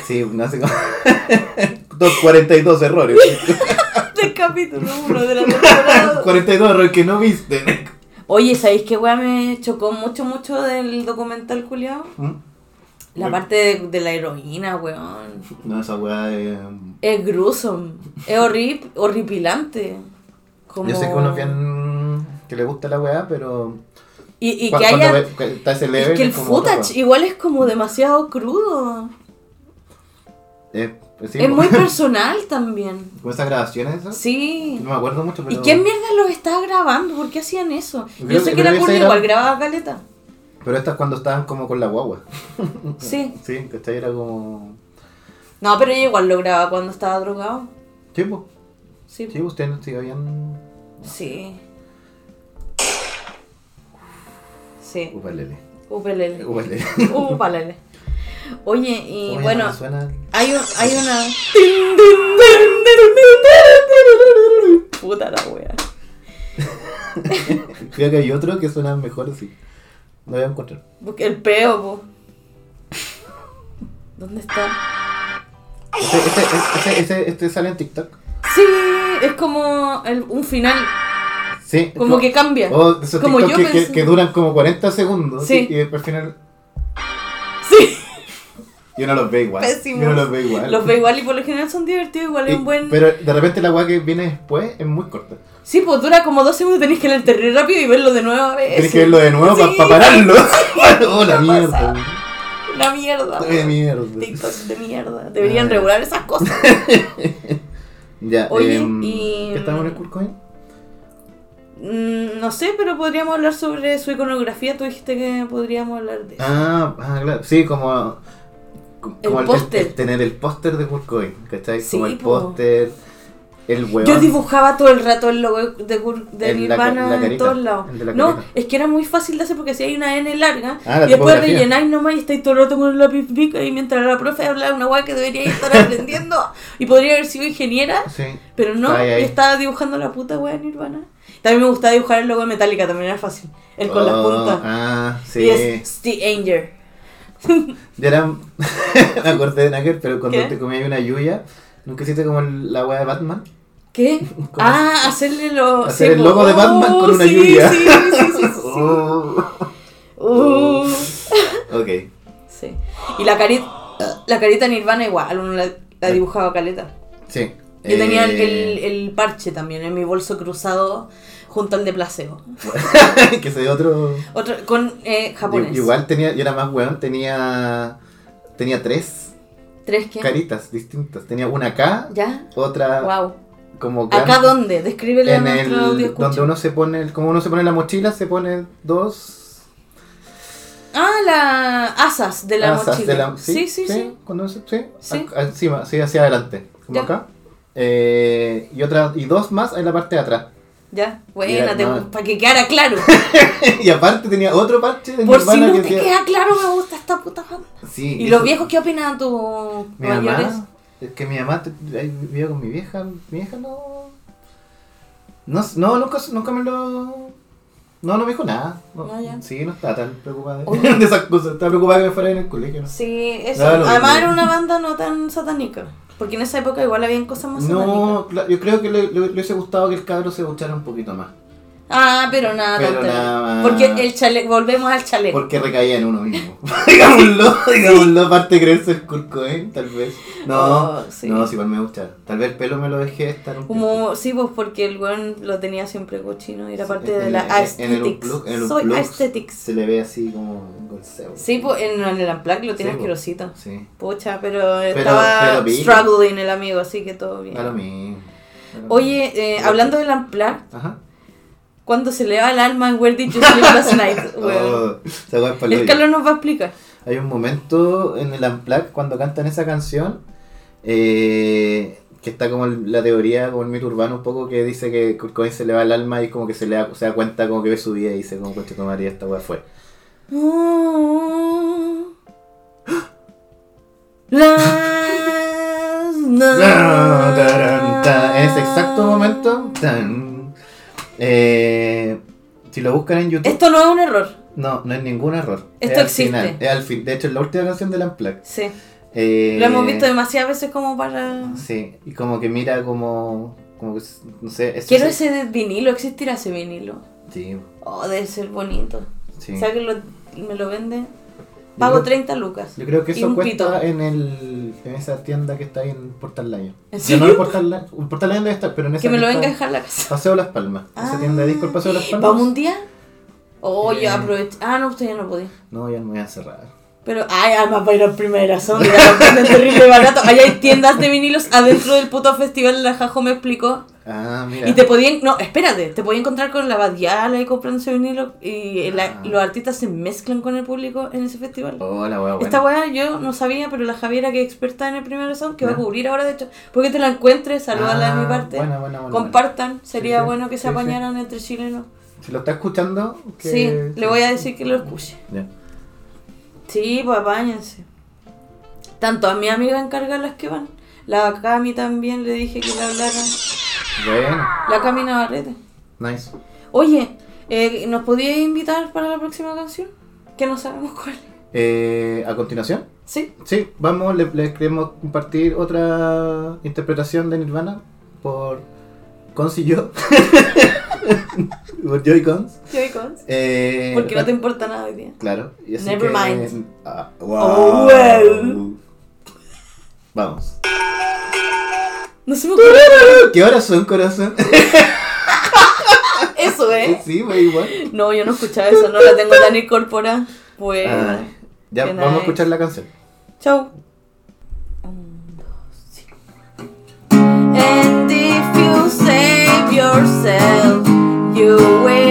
[SPEAKER 2] Sí, no sé cómo. Dos- 42 errores.
[SPEAKER 1] Del capítulo 1 de la temporada.
[SPEAKER 2] 42 errores que no viste.
[SPEAKER 1] Oye, ¿sabéis qué weá me chocó mucho, mucho del documental culiao?
[SPEAKER 2] ¿Mm?
[SPEAKER 1] La parte de, de la heroína, weón.
[SPEAKER 2] No, esa weá es.
[SPEAKER 1] Es gruesome. Es horrib horripilante. Como...
[SPEAKER 2] Yo sé que uno es bien. que le gusta la weá, pero.
[SPEAKER 1] Y, y que haya...
[SPEAKER 2] ve- está ese level.
[SPEAKER 1] Es que el
[SPEAKER 2] otra
[SPEAKER 1] footage igual es como demasiado crudo.
[SPEAKER 2] Eh, pues sí,
[SPEAKER 1] es
[SPEAKER 2] po.
[SPEAKER 1] muy personal también.
[SPEAKER 2] Como esas grabaciones, esas.
[SPEAKER 1] Sí.
[SPEAKER 2] No me acuerdo mucho, pero.
[SPEAKER 1] ¿Y quién mierda los estaba grabando? ¿Por qué hacían eso? Yo sé
[SPEAKER 2] que-
[SPEAKER 1] era
[SPEAKER 2] esa
[SPEAKER 1] igual grababa caleta.
[SPEAKER 2] Pero estas cuando estaban como con la guagua.
[SPEAKER 1] Sí.
[SPEAKER 2] Sí, ¿cachai? Era como.
[SPEAKER 1] No, pero ella igual lo grababa cuando estaba drogado.
[SPEAKER 2] Sí, pues.
[SPEAKER 1] Sí.
[SPEAKER 2] Sí, ustedes sí habían.
[SPEAKER 1] Sí. Sí.
[SPEAKER 2] Upalele.
[SPEAKER 1] Upelele.
[SPEAKER 2] Upalele.
[SPEAKER 1] Upalele. Oye, y
[SPEAKER 2] Oye,
[SPEAKER 1] bueno,
[SPEAKER 2] no suena.
[SPEAKER 1] hay, un, hay una... Puta la wea.
[SPEAKER 2] Creo que hay otro que suena mejor así. Lo voy a encontrar.
[SPEAKER 1] Porque el peo, po. ¿Dónde está?
[SPEAKER 2] Este, este, este, este, este sale en TikTok.
[SPEAKER 1] Sí, es como el- un final.
[SPEAKER 2] Sí.
[SPEAKER 1] Como que cambia.
[SPEAKER 2] O esos
[SPEAKER 1] Como
[SPEAKER 2] TikTok
[SPEAKER 1] yo
[SPEAKER 2] que, que,
[SPEAKER 1] pensé.
[SPEAKER 2] que duran como 40 segundos.
[SPEAKER 1] Sí.
[SPEAKER 2] Y después al final.
[SPEAKER 1] Sí,
[SPEAKER 2] Yo no los veo igual.
[SPEAKER 1] Pésimos.
[SPEAKER 2] Yo no los veo igual.
[SPEAKER 1] los veo igual y por lo general son divertidos, igual es
[SPEAKER 2] Y-
[SPEAKER 1] un buen...
[SPEAKER 2] Pero de repente la weá que viene después es muy corta.
[SPEAKER 1] Sí, pues dura como dos segundos, tenés que leer terrible rápido y verlo de nuevo a ver.
[SPEAKER 2] Tienes que verlo de nuevo para
[SPEAKER 1] Sí.
[SPEAKER 2] pararlo. oh, la
[SPEAKER 1] ¿Qué
[SPEAKER 2] mierda.
[SPEAKER 1] Una mierda.
[SPEAKER 2] De mierda.
[SPEAKER 1] TikTok de mierda. Deberían
[SPEAKER 2] Ah.
[SPEAKER 1] regular esas cosas.
[SPEAKER 2] Ya,
[SPEAKER 1] Oye,
[SPEAKER 2] em,
[SPEAKER 1] y-
[SPEAKER 2] ¿Qué estamos en el Kurcoin?
[SPEAKER 1] Mm, no sé, pero podríamos hablar sobre su iconografía. Tú dijiste que podríamos hablar de eso.
[SPEAKER 2] Ah, ah, claro. Sí, como. Como
[SPEAKER 1] El póster.
[SPEAKER 2] tener el póster de Kurcoin, ¿cachai?
[SPEAKER 1] Sí,
[SPEAKER 2] como el póster, el hueón.
[SPEAKER 1] Yo dibujaba todo el rato el logo de,
[SPEAKER 2] la
[SPEAKER 1] Nirvana en todos lados. No, es que era muy fácil de hacer porque si hay una N larga
[SPEAKER 2] Ah,
[SPEAKER 1] y después rellenáis nomás y estáis todo el rato con el lápiz pica y mientras la profe habla una guay que debería estar aprendiendo y podría haber sido ingeniera,
[SPEAKER 2] Sí.
[SPEAKER 1] pero no,
[SPEAKER 2] ahí, ahí.
[SPEAKER 1] estaba dibujando la puta wea de Nirvana. También me gustaba dibujar el logo de Metallica, también era fácil. El con las
[SPEAKER 2] Oh,
[SPEAKER 1] puntas.
[SPEAKER 2] Ah, sí.
[SPEAKER 1] Y es Steve Anger.
[SPEAKER 2] Ya era. me acordé de Nugget, pero cuando
[SPEAKER 1] ¿Qué?
[SPEAKER 2] te comías una yuya, ¿nunca hiciste como el- la wea de Batman?
[SPEAKER 1] ¿Qué? Ah, hacerle lo.
[SPEAKER 2] Hacer
[SPEAKER 1] sí,
[SPEAKER 2] el logo de Batman con una
[SPEAKER 1] sí,
[SPEAKER 2] lluvia.
[SPEAKER 1] Sí, sí, sí.
[SPEAKER 2] Oh.
[SPEAKER 1] Uh.
[SPEAKER 2] Ok.
[SPEAKER 1] Sí. Y la carita, la carita Nirvana igual, uno la, la dibujaba caleta.
[SPEAKER 2] Sí.
[SPEAKER 1] Yo tenía el,
[SPEAKER 2] Eh,
[SPEAKER 1] el, el parche también en mi bolso cruzado junto al de placebo.
[SPEAKER 2] que se otro.
[SPEAKER 1] Otro, con eh, japonés.
[SPEAKER 2] Igual tenía, yo era más weón, tenía. Tenía tres
[SPEAKER 1] ¿Tres qué?
[SPEAKER 2] caritas distintas. Tenía una acá,
[SPEAKER 1] ¿Ya?
[SPEAKER 2] otra
[SPEAKER 1] Wow.
[SPEAKER 2] como
[SPEAKER 1] ¿Acá dónde? Descríbele a
[SPEAKER 2] en
[SPEAKER 1] nuestro
[SPEAKER 2] el
[SPEAKER 1] audio
[SPEAKER 2] donde uno se pone, el- como uno se pone la mochila, se pone dos
[SPEAKER 1] Ah, la asas de la
[SPEAKER 2] asas
[SPEAKER 1] mochila.
[SPEAKER 2] de la
[SPEAKER 1] sí, sí, sí.
[SPEAKER 2] cuando se- sí,
[SPEAKER 1] Sí.
[SPEAKER 2] a- encima, sí, hacia adelante, como
[SPEAKER 1] Ya.
[SPEAKER 2] acá. Eh, y otra y dos más en la parte de atrás.
[SPEAKER 1] Ya, buena,
[SPEAKER 2] no.
[SPEAKER 1] para que quedara claro.
[SPEAKER 2] y aparte tenía otro parche de
[SPEAKER 1] Por si no
[SPEAKER 2] que
[SPEAKER 1] te queda claro, me gusta esta puta banda.
[SPEAKER 2] Sí,
[SPEAKER 1] ¿Y
[SPEAKER 2] eso-
[SPEAKER 1] los viejos qué opinan tus
[SPEAKER 2] Mi
[SPEAKER 1] mayores?
[SPEAKER 2] mamá, es que mi mamá vivía con mi vieja, mi vieja no. No, no nunca, nunca me lo. No, no me dijo nada. No,
[SPEAKER 1] Ah, ya.
[SPEAKER 2] Sí, no estaba tan preocupada de, esas cosas. Estaba preocupada que me fuera en el colegio. ¿no?
[SPEAKER 1] Sí, eso.
[SPEAKER 2] No, lo
[SPEAKER 1] Además era una banda no tan satánica. Porque en esa época igual habían cosas más satánicas.
[SPEAKER 2] No, yo creo que le, le- le hubiese gustado que el cabro se duchara un poquito más.
[SPEAKER 1] Ah, pero nada,
[SPEAKER 2] Pero nada más.
[SPEAKER 1] Porque el chaleco, volvemos al chaleco.
[SPEAKER 2] Porque recaía en uno mismo. digámoslo, digámoslo, aparte de creerse el curco, ¿eh? Tal vez. No,
[SPEAKER 1] Oh, sí.
[SPEAKER 2] no, si igual me gusta. Tal vez el pelo me lo dejé estar un.
[SPEAKER 1] Como, sí, pues porque el weón lo tenía siempre cochino. Era parte
[SPEAKER 2] En-
[SPEAKER 1] de la
[SPEAKER 2] en-
[SPEAKER 1] aesthetics.
[SPEAKER 2] En el unplug, en el
[SPEAKER 1] Soy aesthetics.
[SPEAKER 2] Se le ve así como golseo.
[SPEAKER 1] Sí, pues en, el Unplugged lo tiene
[SPEAKER 2] Sí, pues.
[SPEAKER 1] asquerosito.
[SPEAKER 2] Sí.
[SPEAKER 1] Pucha, pero estaba
[SPEAKER 2] pero
[SPEAKER 1] struggling el amigo, así que todo bien.
[SPEAKER 2] A lo mismo.
[SPEAKER 1] Oye, eh, hablando del Unplugged,
[SPEAKER 2] Ajá.
[SPEAKER 1] Cuando se le va el alma en Where Did You Sleep Last Night, weón.
[SPEAKER 2] Oh,
[SPEAKER 1] el. Carlos nos va a explicar.
[SPEAKER 2] Hay un momento en el Unplugged cuando cantan esa canción eh, que está como la teoría, como el mito urbano un poco que dice que Kurt se le va el alma y como que se le da, se da cuenta como que ve su vida y dice como coche María esta weá fue.
[SPEAKER 1] Oh, Last night.
[SPEAKER 2] En ese exacto momento, tan, eh, si lo buscan en YouTube,
[SPEAKER 1] Esto no es un error.
[SPEAKER 2] no, no es ningún error.
[SPEAKER 1] Esto
[SPEAKER 2] es al
[SPEAKER 1] existe.
[SPEAKER 2] final, es al fin. De hecho, es la última canción del Unplugged.
[SPEAKER 1] Sí.
[SPEAKER 2] Eh,
[SPEAKER 1] Lo hemos visto demasiadas veces como para.
[SPEAKER 2] Sí, y como que mira como, como que, no sé,
[SPEAKER 1] Quiero
[SPEAKER 2] es-
[SPEAKER 1] ese de vinilo, existirá ese vinilo.
[SPEAKER 2] Sí,
[SPEAKER 1] Oh, debe ser bonito.
[SPEAKER 2] sí.
[SPEAKER 1] O sea que lo- me lo vende. Pago
[SPEAKER 2] creo-
[SPEAKER 1] 30 lucas.
[SPEAKER 2] Yo creo que eso cuesta
[SPEAKER 1] pito.
[SPEAKER 2] en, el, en esa tienda que está ahí en Portal.
[SPEAKER 1] ¿En
[SPEAKER 2] Ya no
[SPEAKER 1] serio?
[SPEAKER 2] en Portal Portal debe estar, pero en esa
[SPEAKER 1] Que me lo venga a dejar la casa.
[SPEAKER 2] Paseo Las Palmas. Esa tienda de disco el Paseo Las Palmas.
[SPEAKER 1] ¿Vamos un día? Oh,
[SPEAKER 2] Eh.
[SPEAKER 1] yo aprovecho. Ah, no, usted ya no podía.
[SPEAKER 2] No, ya me voy a cerrar.
[SPEAKER 1] Pero, ay, además para ir a primera venden terrible barato. Allá hay tiendas de vinilos adentro del puto festival, la Jajo me explicó.
[SPEAKER 2] Ah, mira.
[SPEAKER 1] Y te podían, no, espérate, te podían encontrar con la Badiala y comprándose vinilo y la-
[SPEAKER 2] Ah.
[SPEAKER 1] los artistas se mezclan con el público en ese festival.
[SPEAKER 2] Hola, weá,
[SPEAKER 1] Esta weá yo no sabía, pero la Javiera que es experta en el primer son, que va a cubrir ahora de hecho, porque te la encuentres, salúdala de mi
[SPEAKER 2] Ah,
[SPEAKER 1] parte.
[SPEAKER 2] buena, buena, buena,
[SPEAKER 1] Compartan, sería
[SPEAKER 2] Sí, sí,
[SPEAKER 1] bueno que se
[SPEAKER 2] sí,
[SPEAKER 1] apañaran entre chilenos.
[SPEAKER 2] Si lo está escuchando, que...
[SPEAKER 1] Sí, le voy a decir que lo escuche.
[SPEAKER 2] Ya.
[SPEAKER 1] Sí, pues apáñense. Tanto a mi amiga encarga las que van. La Cami también le dije que le hablara.
[SPEAKER 2] Bueno,
[SPEAKER 1] La Cami Navarrete.
[SPEAKER 2] nice.
[SPEAKER 1] Oye, eh, ¿nos podías invitar para la próxima canción? Que no sabemos cuál.
[SPEAKER 2] Eh, a continuación,
[SPEAKER 1] ¿Sí?
[SPEAKER 2] sí, vamos, le- les queremos compartir otra interpretación de Nirvana por Cons y yo. por Joy Cons.
[SPEAKER 1] Joy Cons.
[SPEAKER 2] Eh,
[SPEAKER 1] Porque no te importa nada hoy día.
[SPEAKER 2] Claro. Y así
[SPEAKER 1] Never
[SPEAKER 2] que-
[SPEAKER 1] mind.
[SPEAKER 2] Ah,
[SPEAKER 1] Oh,
[SPEAKER 2] wow.
[SPEAKER 1] well.
[SPEAKER 2] Vamos.
[SPEAKER 1] No se me ocurre.
[SPEAKER 2] ¿Qué horas son, corazón?
[SPEAKER 1] Eso, ¿eh?
[SPEAKER 2] sí, muy igual.
[SPEAKER 1] No, yo no escuchaba eso, no la tengo tan incorporada. Pues.
[SPEAKER 2] Ay, ya, vamos a escuchar la canción.
[SPEAKER 1] Chau. Un, dos, sí. And if you save yourself, you will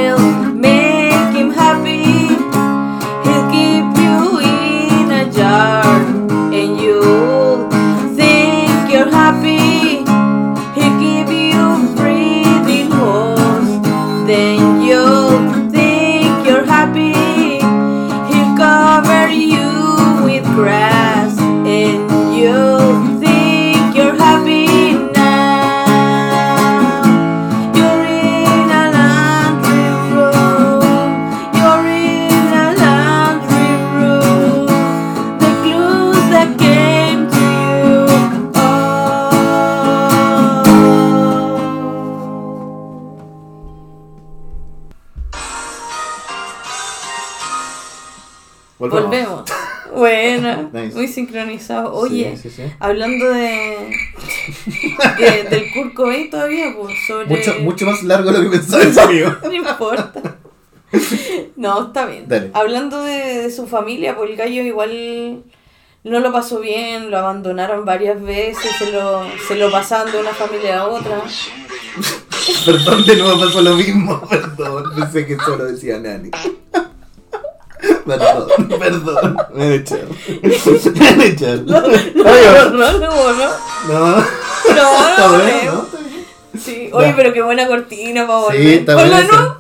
[SPEAKER 1] sincronizado. Oye,
[SPEAKER 2] Sí, sí, sí.
[SPEAKER 1] hablando de, de- del Kurt Cobain todavía, pues, sobre...
[SPEAKER 2] Mucho, mucho más largo de lo que pensaba ese amigo.
[SPEAKER 1] No importa. No, está bien.
[SPEAKER 2] Dale.
[SPEAKER 1] Hablando de, de su familia, pues el gallo igual no lo pasó bien, lo abandonaron varias veces, se lo, se lo pasaban de una familia a otra.
[SPEAKER 2] Perdón, de nuevo pasó lo mismo. Perdón, pensé que solo decía Nani. Perdón, perdón. Me han echado. Me han echado.
[SPEAKER 1] No, no, no, no, no.
[SPEAKER 2] No.
[SPEAKER 1] No. Sí, oye, pero qué buena cortina para volver.
[SPEAKER 2] Sí, está bueno.
[SPEAKER 1] ¿no?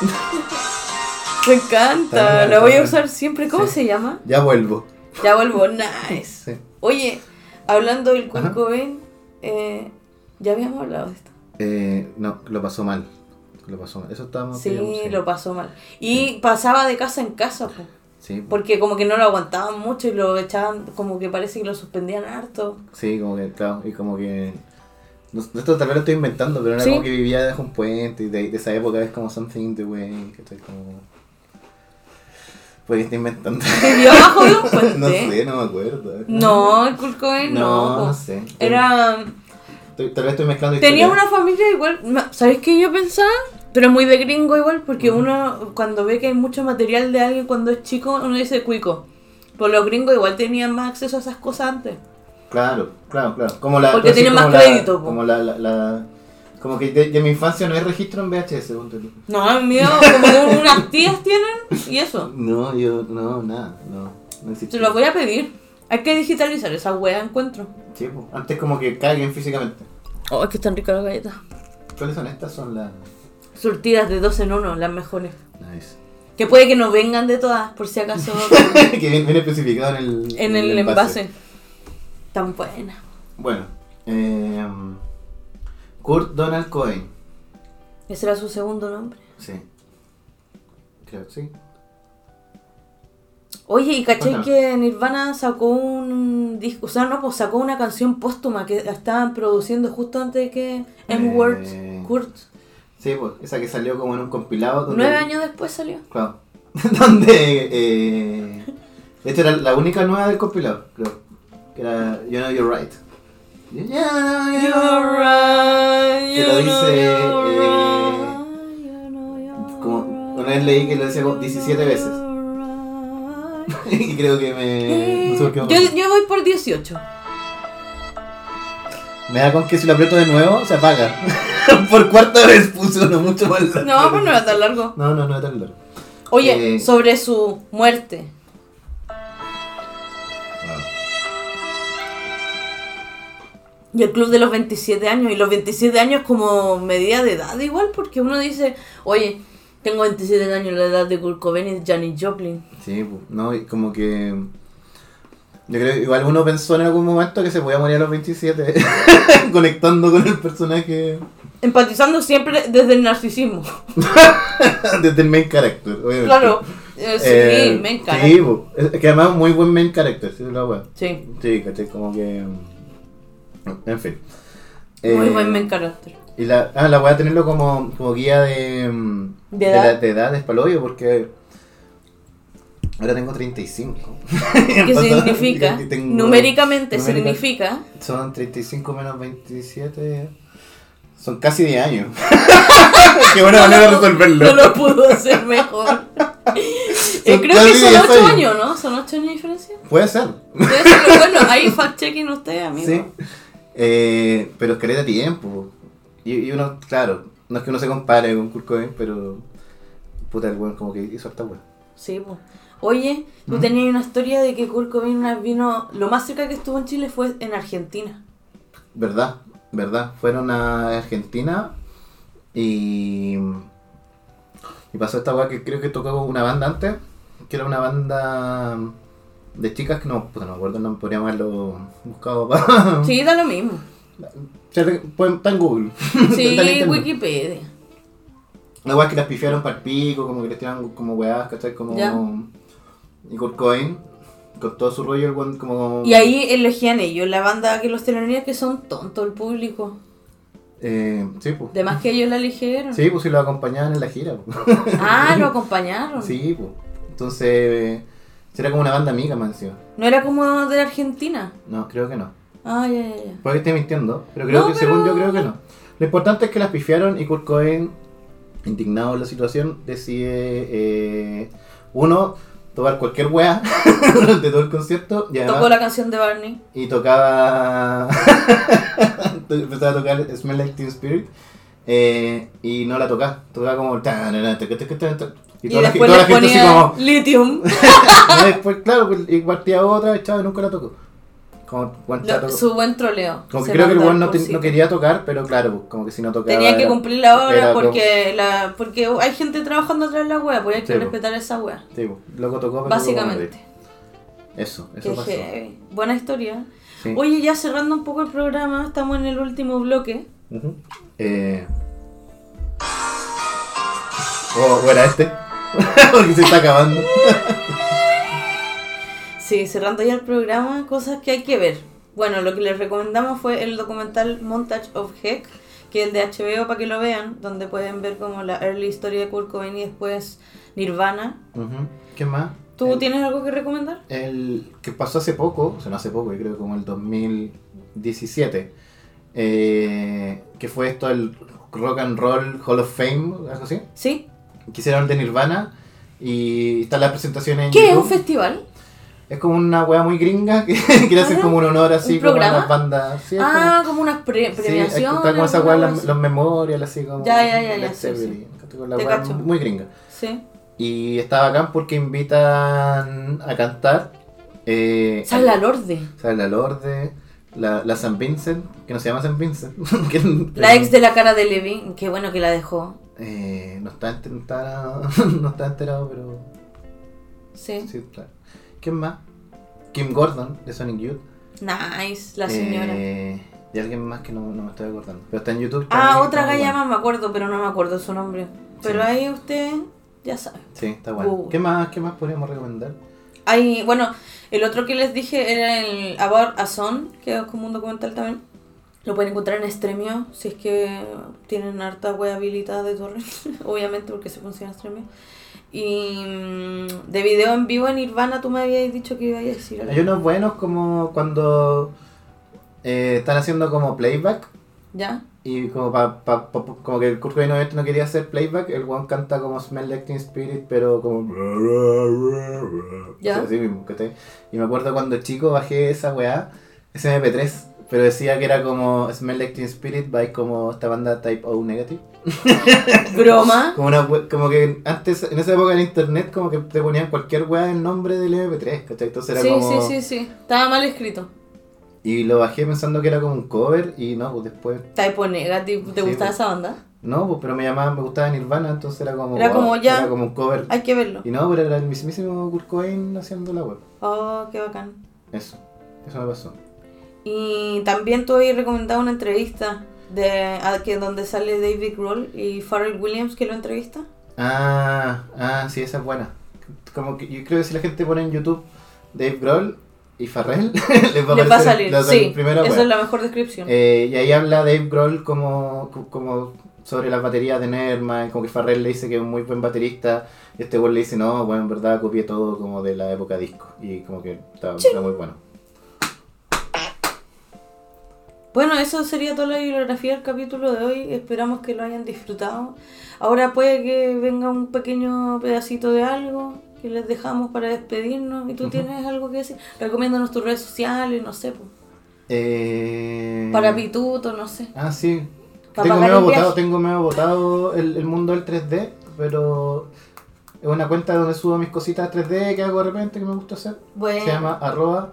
[SPEAKER 1] Me encanta, la voy a usar siempre. ¿Cómo se llama?
[SPEAKER 2] Ya vuelvo.
[SPEAKER 1] Ya vuelvo, nice. Oye, hablando del Kurt. Cobain, eh, ya habíamos hablado de esto.
[SPEAKER 2] Eh, no, lo pasó mal. Lo pasó mal. Eso estábamos
[SPEAKER 1] Sí,
[SPEAKER 2] digamos,
[SPEAKER 1] lo pasó mal. Y pasaba de casa en casa, po,
[SPEAKER 2] Sí,
[SPEAKER 1] porque como que no lo aguantaban mucho y lo echaban, como que parece que lo suspendían harto.
[SPEAKER 2] sí, como que, claro, y como que... Esto tal vez lo estoy inventando, pero era
[SPEAKER 1] Sí.
[SPEAKER 2] como que vivía debajo un puente y de, de esa época es como something in the way, que estoy como... Pues estoy inventando.
[SPEAKER 1] ¿Vivió abajo de un puente?
[SPEAKER 2] no sé, no me acuerdo.
[SPEAKER 1] No, el Kurt Cobain no.
[SPEAKER 2] No, sé.
[SPEAKER 1] Era...
[SPEAKER 2] Estoy- tal vez estoy mezclando
[SPEAKER 1] Tenía
[SPEAKER 2] historias.
[SPEAKER 1] una familia igual, ¿sabes qué yo pensaba? Pero muy de gringo igual, porque uno cuando ve que hay mucho material de alguien cuando es chico, uno dice cuico. Pues los gringos igual tenían más acceso a esas cosas antes.
[SPEAKER 2] Claro, claro, claro. Como la,
[SPEAKER 1] Porque
[SPEAKER 2] así
[SPEAKER 1] tiene
[SPEAKER 2] como
[SPEAKER 1] más
[SPEAKER 2] la-
[SPEAKER 1] crédito, po.
[SPEAKER 2] Como la, la, la- Como que de, de mi infancia no hay registro en VHS, ponte tú.
[SPEAKER 1] No, el mío, como unas tías tienen, y eso.
[SPEAKER 2] No, yo, no, nada, no. No existe.
[SPEAKER 1] Se lo voy a pedir. Hay que digitalizar esa wea encuentro.
[SPEAKER 2] Sí, po. Antes como que caguen físicamente.
[SPEAKER 1] Oh, es que están ricas las galletas.
[SPEAKER 2] ¿Cuáles son estas? Son las...
[SPEAKER 1] Surtidas de dos en uno, las mejores.
[SPEAKER 2] Nice.
[SPEAKER 1] Que puede que no vengan de todas, por si acaso,
[SPEAKER 2] que viene, especificado en el,
[SPEAKER 1] en el envase. Tan buena.
[SPEAKER 2] Bueno, eh, Kurt Donald Cohen.
[SPEAKER 1] Ese era su segundo nombre.
[SPEAKER 2] Sí. Creo que sí.
[SPEAKER 1] Oye, ¿y caché
[SPEAKER 2] Cuéntame.
[SPEAKER 1] que Nirvana sacó un disco? O sea, no, pues sacó una canción póstuma que estaban produciendo justo antes de que M. Word,
[SPEAKER 2] Eh.
[SPEAKER 1] Kurt
[SPEAKER 2] Sí, pues, esa que salió como en un compilado. Donde,
[SPEAKER 1] Nueve años después salió.
[SPEAKER 2] Claro. donde. Eh, esta era la única nueva del compilado, creo. Que era You Know You're Right. You know you're
[SPEAKER 1] right,
[SPEAKER 2] Que lo dice, eh, como- una vez leí que lo decía como 17 veces. y creo que me. No sé por qué
[SPEAKER 1] Yo, yo voy por 18.
[SPEAKER 2] Me da con que si lo aprieto de nuevo se apaga. por cuarta vez puso uno mucho más largo.
[SPEAKER 1] No, pues no era tan largo.
[SPEAKER 2] No, no, no es tan largo.
[SPEAKER 1] Oye,
[SPEAKER 2] Eh.
[SPEAKER 1] sobre su muerte. Y el club de los 27 años. Y los 27 años como medida de edad igual, porque uno dice, oye, tengo 27 años, la edad de Kurt Cobain y Janis Joplin.
[SPEAKER 2] Sí, no, y como que. Yo creo que igual uno pensó en algún momento que se podía morir a los 27, conectando con el personaje
[SPEAKER 1] Empatizando siempre desde el narcisismo.
[SPEAKER 2] desde el main character, obviamente.
[SPEAKER 1] Claro, eh, sí,
[SPEAKER 2] Eh, Sí,
[SPEAKER 1] encanta.
[SPEAKER 2] pues, es que además muy buen main character, sí, la wea.
[SPEAKER 1] Sí,
[SPEAKER 2] Sí, caché, como que. En fin.
[SPEAKER 1] muy
[SPEAKER 2] Eh,
[SPEAKER 1] buen main character.
[SPEAKER 2] Y la, ah, la voy a tenerlo como, como guía de,
[SPEAKER 1] ¿De
[SPEAKER 2] de,
[SPEAKER 1] edad?
[SPEAKER 2] la- de edad, es palobio, porque ahora tengo 35.
[SPEAKER 1] ¿Qué significa?
[SPEAKER 2] tengo-
[SPEAKER 1] Numéricamente
[SPEAKER 2] numérica-
[SPEAKER 1] significa.
[SPEAKER 2] Son 35 menos 27. Son casi 10 años. Qué buena manera de resolverlo.
[SPEAKER 1] No lo pudo hacer mejor. Eh, creo que son
[SPEAKER 2] 10
[SPEAKER 1] 8
[SPEAKER 2] años.
[SPEAKER 1] años, ¿no? ¿Son 8 años de diferencia?
[SPEAKER 2] Puede ser.
[SPEAKER 1] Debe ser, pero bueno, ahí fact-checking ustedes, amigo.
[SPEAKER 2] Sí. Eh, pero es que le da tiempo. Y, y uno, claro, no es que uno se compare con Kurt Cobain, pero. Puta, el weón como que hizo esta weón.
[SPEAKER 1] Sí, pues. Oye, tú
[SPEAKER 2] ¿Mm?
[SPEAKER 1] tenías una historia de que Kurt Cobain vino... Lo más cerca que estuvo en Chile fue en Argentina.
[SPEAKER 2] ¿Verdad? ¿Verdad? Fueron a Argentina y. Y pasó esta weá que creo que tocó una banda antes, que era una banda de chicas que no, puta, no me acuerdo, no podríamos haberlo buscado para.
[SPEAKER 1] Sí, da lo mismo.
[SPEAKER 2] Está en Google.
[SPEAKER 1] Sí,
[SPEAKER 2] en.
[SPEAKER 1] Wikipedia.
[SPEAKER 2] La weá que las pifiaron para el pico, como que les tiraban como weás, ¿cachai? Como.
[SPEAKER 1] Ya.
[SPEAKER 2] Y Kurt Cobain, con todo su rollo, el weón como.
[SPEAKER 1] Y ahí elegían ellos, la banda que los teloneros que son tontos el público.
[SPEAKER 2] Eh, sí, pues.
[SPEAKER 1] De más que ellos la eligieron.
[SPEAKER 2] Sí, pues sí lo acompañaban en la gira. pues.
[SPEAKER 1] Ah, lo acompañaron.
[SPEAKER 2] Sí, pues. Entonces, era como una banda amiga, me encima.
[SPEAKER 1] No era como de Argentina.
[SPEAKER 2] No, creo que no.
[SPEAKER 1] Ah, ya, ya, ya.
[SPEAKER 2] Puede que esté mintiendo, pero creo
[SPEAKER 1] No,
[SPEAKER 2] que,
[SPEAKER 1] pero-
[SPEAKER 2] según yo, creo que no. Lo importante es que las pifiaron y Kurt indignado de la situación, decide, eh, uno, tocar cualquier wea durante todo el concierto y además-
[SPEAKER 1] Tocó la canción de Barney.
[SPEAKER 2] y tocaba empezaba a tocar Smell Like Teen Spirit eh, y no la tocaba tocaba como y
[SPEAKER 1] Y,
[SPEAKER 2] toda la,
[SPEAKER 1] después
[SPEAKER 2] toda
[SPEAKER 1] le
[SPEAKER 2] la gente así
[SPEAKER 1] ponía
[SPEAKER 2] como
[SPEAKER 1] Lithium.
[SPEAKER 2] después claro pues, y partía otra y chao, nunca la tocó como, buen
[SPEAKER 1] su buen troleo.
[SPEAKER 2] Como que
[SPEAKER 1] Se
[SPEAKER 2] creo que el weón no, te- quería tocar pero claro pues, como que si no tocaba
[SPEAKER 1] Tenía que cumplir la hora porque la porque hay gente trabajando atrás de la wea, pues hay que
[SPEAKER 2] Sí, po.
[SPEAKER 1] respetar esa wea.
[SPEAKER 2] sí, pues, loco tocó pero
[SPEAKER 1] Básicamente.
[SPEAKER 2] eso eso
[SPEAKER 1] Qué
[SPEAKER 2] pasó
[SPEAKER 1] heavy. Buena historia.
[SPEAKER 2] Sí.
[SPEAKER 1] Oye, ya cerrando un poco el programa, estamos en el último bloque.
[SPEAKER 2] Eh... O o era este. Porque se está acabando.
[SPEAKER 1] Sí, cerrando ya el programa, cosas que hay que ver. Bueno, lo que les recomendamos fue el documental Montage of Heck, que es el de HBO para que lo vean, donde pueden ver como la early historia de Kurt Cobain y después Nirvana.
[SPEAKER 2] Ujú. ¿Qué más?
[SPEAKER 1] ¿Tú
[SPEAKER 2] el,
[SPEAKER 1] tienes algo que recomendar?
[SPEAKER 2] El que pasó hace poco, o sea, no hace poco, yo creo como el 2017, eh, que fue esto el Rock and Roll Hall of Fame, algo así.
[SPEAKER 1] ¿Sí?
[SPEAKER 2] Que hicieron el de Nirvana y están las presentaciones en
[SPEAKER 1] ¿Qué es un
[SPEAKER 2] YouTube.
[SPEAKER 1] festival?
[SPEAKER 2] Es como una wea muy gringa que quiere hacer
[SPEAKER 1] Ah,
[SPEAKER 2] como un honor así
[SPEAKER 1] ¿un
[SPEAKER 2] como a las bandas. Sí,
[SPEAKER 1] Ah, como unas pre
[SPEAKER 2] sí,
[SPEAKER 1] premiaciones.
[SPEAKER 2] está como esa
[SPEAKER 1] cosa
[SPEAKER 2] los, los memorial, así como.
[SPEAKER 1] Ya, ya, ya, ya, sí,
[SPEAKER 2] la
[SPEAKER 1] Te cacho.
[SPEAKER 2] muy gringa.
[SPEAKER 1] Sí.
[SPEAKER 2] Y está bacán porque invitan a cantar. Eh,
[SPEAKER 1] Sale la Lorde.
[SPEAKER 2] sale la Lorde, la, la San Vincent, que no se llama San Vincent. que-
[SPEAKER 1] La ex de la cara de Levi, qué bueno que la dejó.
[SPEAKER 2] Eh, no, está, enter- no, está, enterado, pero.
[SPEAKER 1] Sí.
[SPEAKER 2] Sí, está. ¿Quién más? Kim Gordon, de Sonic Youth.
[SPEAKER 1] Nice, la señora.
[SPEAKER 2] Eh, y alguien más que no, no me estoy acordando. Pero está en YouTube.
[SPEAKER 1] ah, otra galla más me acuerdo, pero no me acuerdo su nombre. Pero
[SPEAKER 2] Sí.
[SPEAKER 1] ahí usted ya sabe.
[SPEAKER 2] Sí, está bueno.
[SPEAKER 1] Uh.
[SPEAKER 2] ¿Qué más, ¿Qué más podríamos recomendar?
[SPEAKER 1] Hay, bueno, el otro que les dije era el About a Son, que es como un documental también. Lo pueden encontrar en Stremio, si es que tienen harta web habilitada de torrent, obviamente porque se funciona Stremio. Y mm, de video en vivo en Nirvana tú me habías dicho que ibas a decir algo.
[SPEAKER 2] Hay unos buenos como cuando eh, están haciendo como playback
[SPEAKER 1] ¿Ya?
[SPEAKER 2] y como pa, pa- pa- como que el Kurt Cobain no quería hacer playback, el one canta como Smell Like Teen Spirit, pero como...
[SPEAKER 1] Ya.
[SPEAKER 2] Así mismo, ¿cachai? Y me acuerdo cuando chico bajé esa weá, ese MP3, pero decía que era como Smell Like Teen Spirit by como esta banda Type O Negative.
[SPEAKER 1] Broma.
[SPEAKER 2] Como, una, como que antes, en esa época en internet, como que te ponían cualquier weá en nombre del MP3, ¿cachai? Entonces era
[SPEAKER 1] Sí,
[SPEAKER 2] como...
[SPEAKER 1] sí, sí, sí. Estaba mal escrito.
[SPEAKER 2] Y lo bajé pensando que era como un cover y no, pues después...
[SPEAKER 1] Typo Negative, ¿te
[SPEAKER 2] Sí,
[SPEAKER 1] gustaba
[SPEAKER 2] pues.
[SPEAKER 1] esa banda?
[SPEAKER 2] No, pues pero me llamaban, me gustaba Nirvana, entonces era como...
[SPEAKER 1] Era
[SPEAKER 2] wow,
[SPEAKER 1] como ya-
[SPEAKER 2] Era como un cover.
[SPEAKER 1] Hay que verlo.
[SPEAKER 2] Y no, pero era el mismísimo Kurt Cobain haciendo la web.
[SPEAKER 1] Oh, qué bacán.
[SPEAKER 2] Eso, eso me pasó.
[SPEAKER 1] Y también tú habías recomendado una entrevista de a- que donde sale David Grohl y Pharrell Williams que lo entrevista.
[SPEAKER 2] Ah, ah, sí, esa es buena. Como que yo creo que si la gente pone en YouTube Dave Grohl y Farrell, les va a,
[SPEAKER 1] Les va a
[SPEAKER 2] aparecer
[SPEAKER 1] salir,
[SPEAKER 2] la
[SPEAKER 1] sí.
[SPEAKER 2] primera
[SPEAKER 1] Esa es la mejor descripción.
[SPEAKER 2] Eh, y ahí habla Dave Grohl como, como sobre las baterías de Nerma, como que Farrell le dice que es un muy buen baterista, y este güey le dice, no, bueno, en verdad copié todo como de la época disco, y como que está, está muy bueno.
[SPEAKER 1] Bueno, eso sería toda la bibliografía del capítulo de hoy. Esperamos que lo hayan disfrutado. Ahora puede que venga un pequeño pedacito de algo que les dejamos para despedirnos. ¿Y tú tienes algo que decir? Recomiéndanos tus redes sociales, no sé. po.
[SPEAKER 2] Eh...
[SPEAKER 1] Para Pituto, no sé.
[SPEAKER 2] Ah, sí.
[SPEAKER 1] Pa'
[SPEAKER 2] tengo medio votado, tengo medio votado el, el mundo del 3D, pero es una cuenta donde subo mis cositas 3D que hago de repente que me gusta hacer.
[SPEAKER 1] Bueno,
[SPEAKER 2] Se llama arroba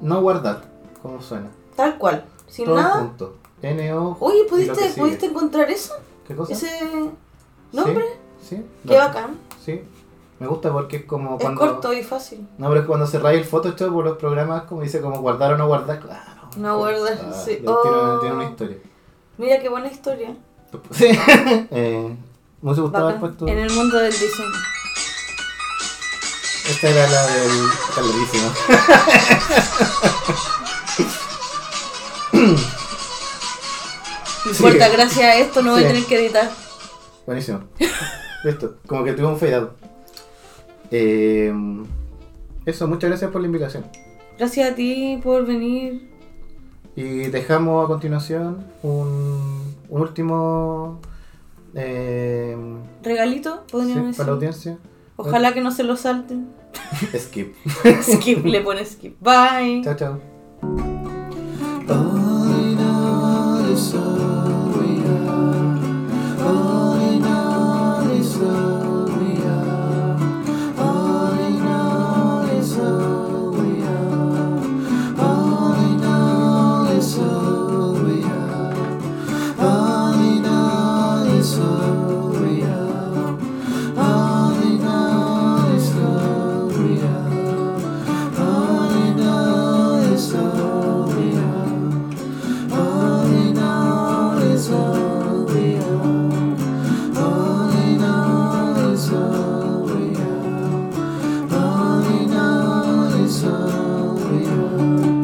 [SPEAKER 2] no guardar, como suena.
[SPEAKER 1] tal cual. Sin
[SPEAKER 2] Todo
[SPEAKER 1] nada.
[SPEAKER 2] junto. N-O.
[SPEAKER 1] Oye, ¿pudiste. ¿pudiste encontrar eso?
[SPEAKER 2] ¿Qué cosa?
[SPEAKER 1] Ese nombre.
[SPEAKER 2] Sí. sí.
[SPEAKER 1] Qué
[SPEAKER 2] No,
[SPEAKER 1] bacán.
[SPEAKER 2] Sí. Me gusta porque es como
[SPEAKER 1] Es
[SPEAKER 2] cuando...
[SPEAKER 1] corto y fácil.
[SPEAKER 2] No, pero es cuando cerráis el Photoshop por los programas, como dice, como guardar o no guardar, claro.
[SPEAKER 1] No guardar,
[SPEAKER 2] Ah,
[SPEAKER 1] sí.
[SPEAKER 2] Tiene,
[SPEAKER 1] Oh.
[SPEAKER 2] tiene una historia.
[SPEAKER 1] Mira qué buena historia.
[SPEAKER 2] Sí. eh, me hubiese gustado haber puesto...
[SPEAKER 1] En el mundo del diseño.
[SPEAKER 2] Esta era la del... Está
[SPEAKER 1] importa, gracias a esto no voy a tener que editar.
[SPEAKER 2] Buenísimo. Listo. Como que tuve un fade out. Eh, eso, muchas gracias por la invitación.
[SPEAKER 1] Gracias a ti por venir.
[SPEAKER 2] Y dejamos a continuación un, un último... Eh,
[SPEAKER 1] Regalito,
[SPEAKER 2] sí,
[SPEAKER 1] podríamos decir.
[SPEAKER 2] para la audiencia.
[SPEAKER 1] Ojalá que no se lo salten.
[SPEAKER 2] Skip.
[SPEAKER 1] Skip, le pone skip. Bye.
[SPEAKER 2] Chao, chao. Está bueno.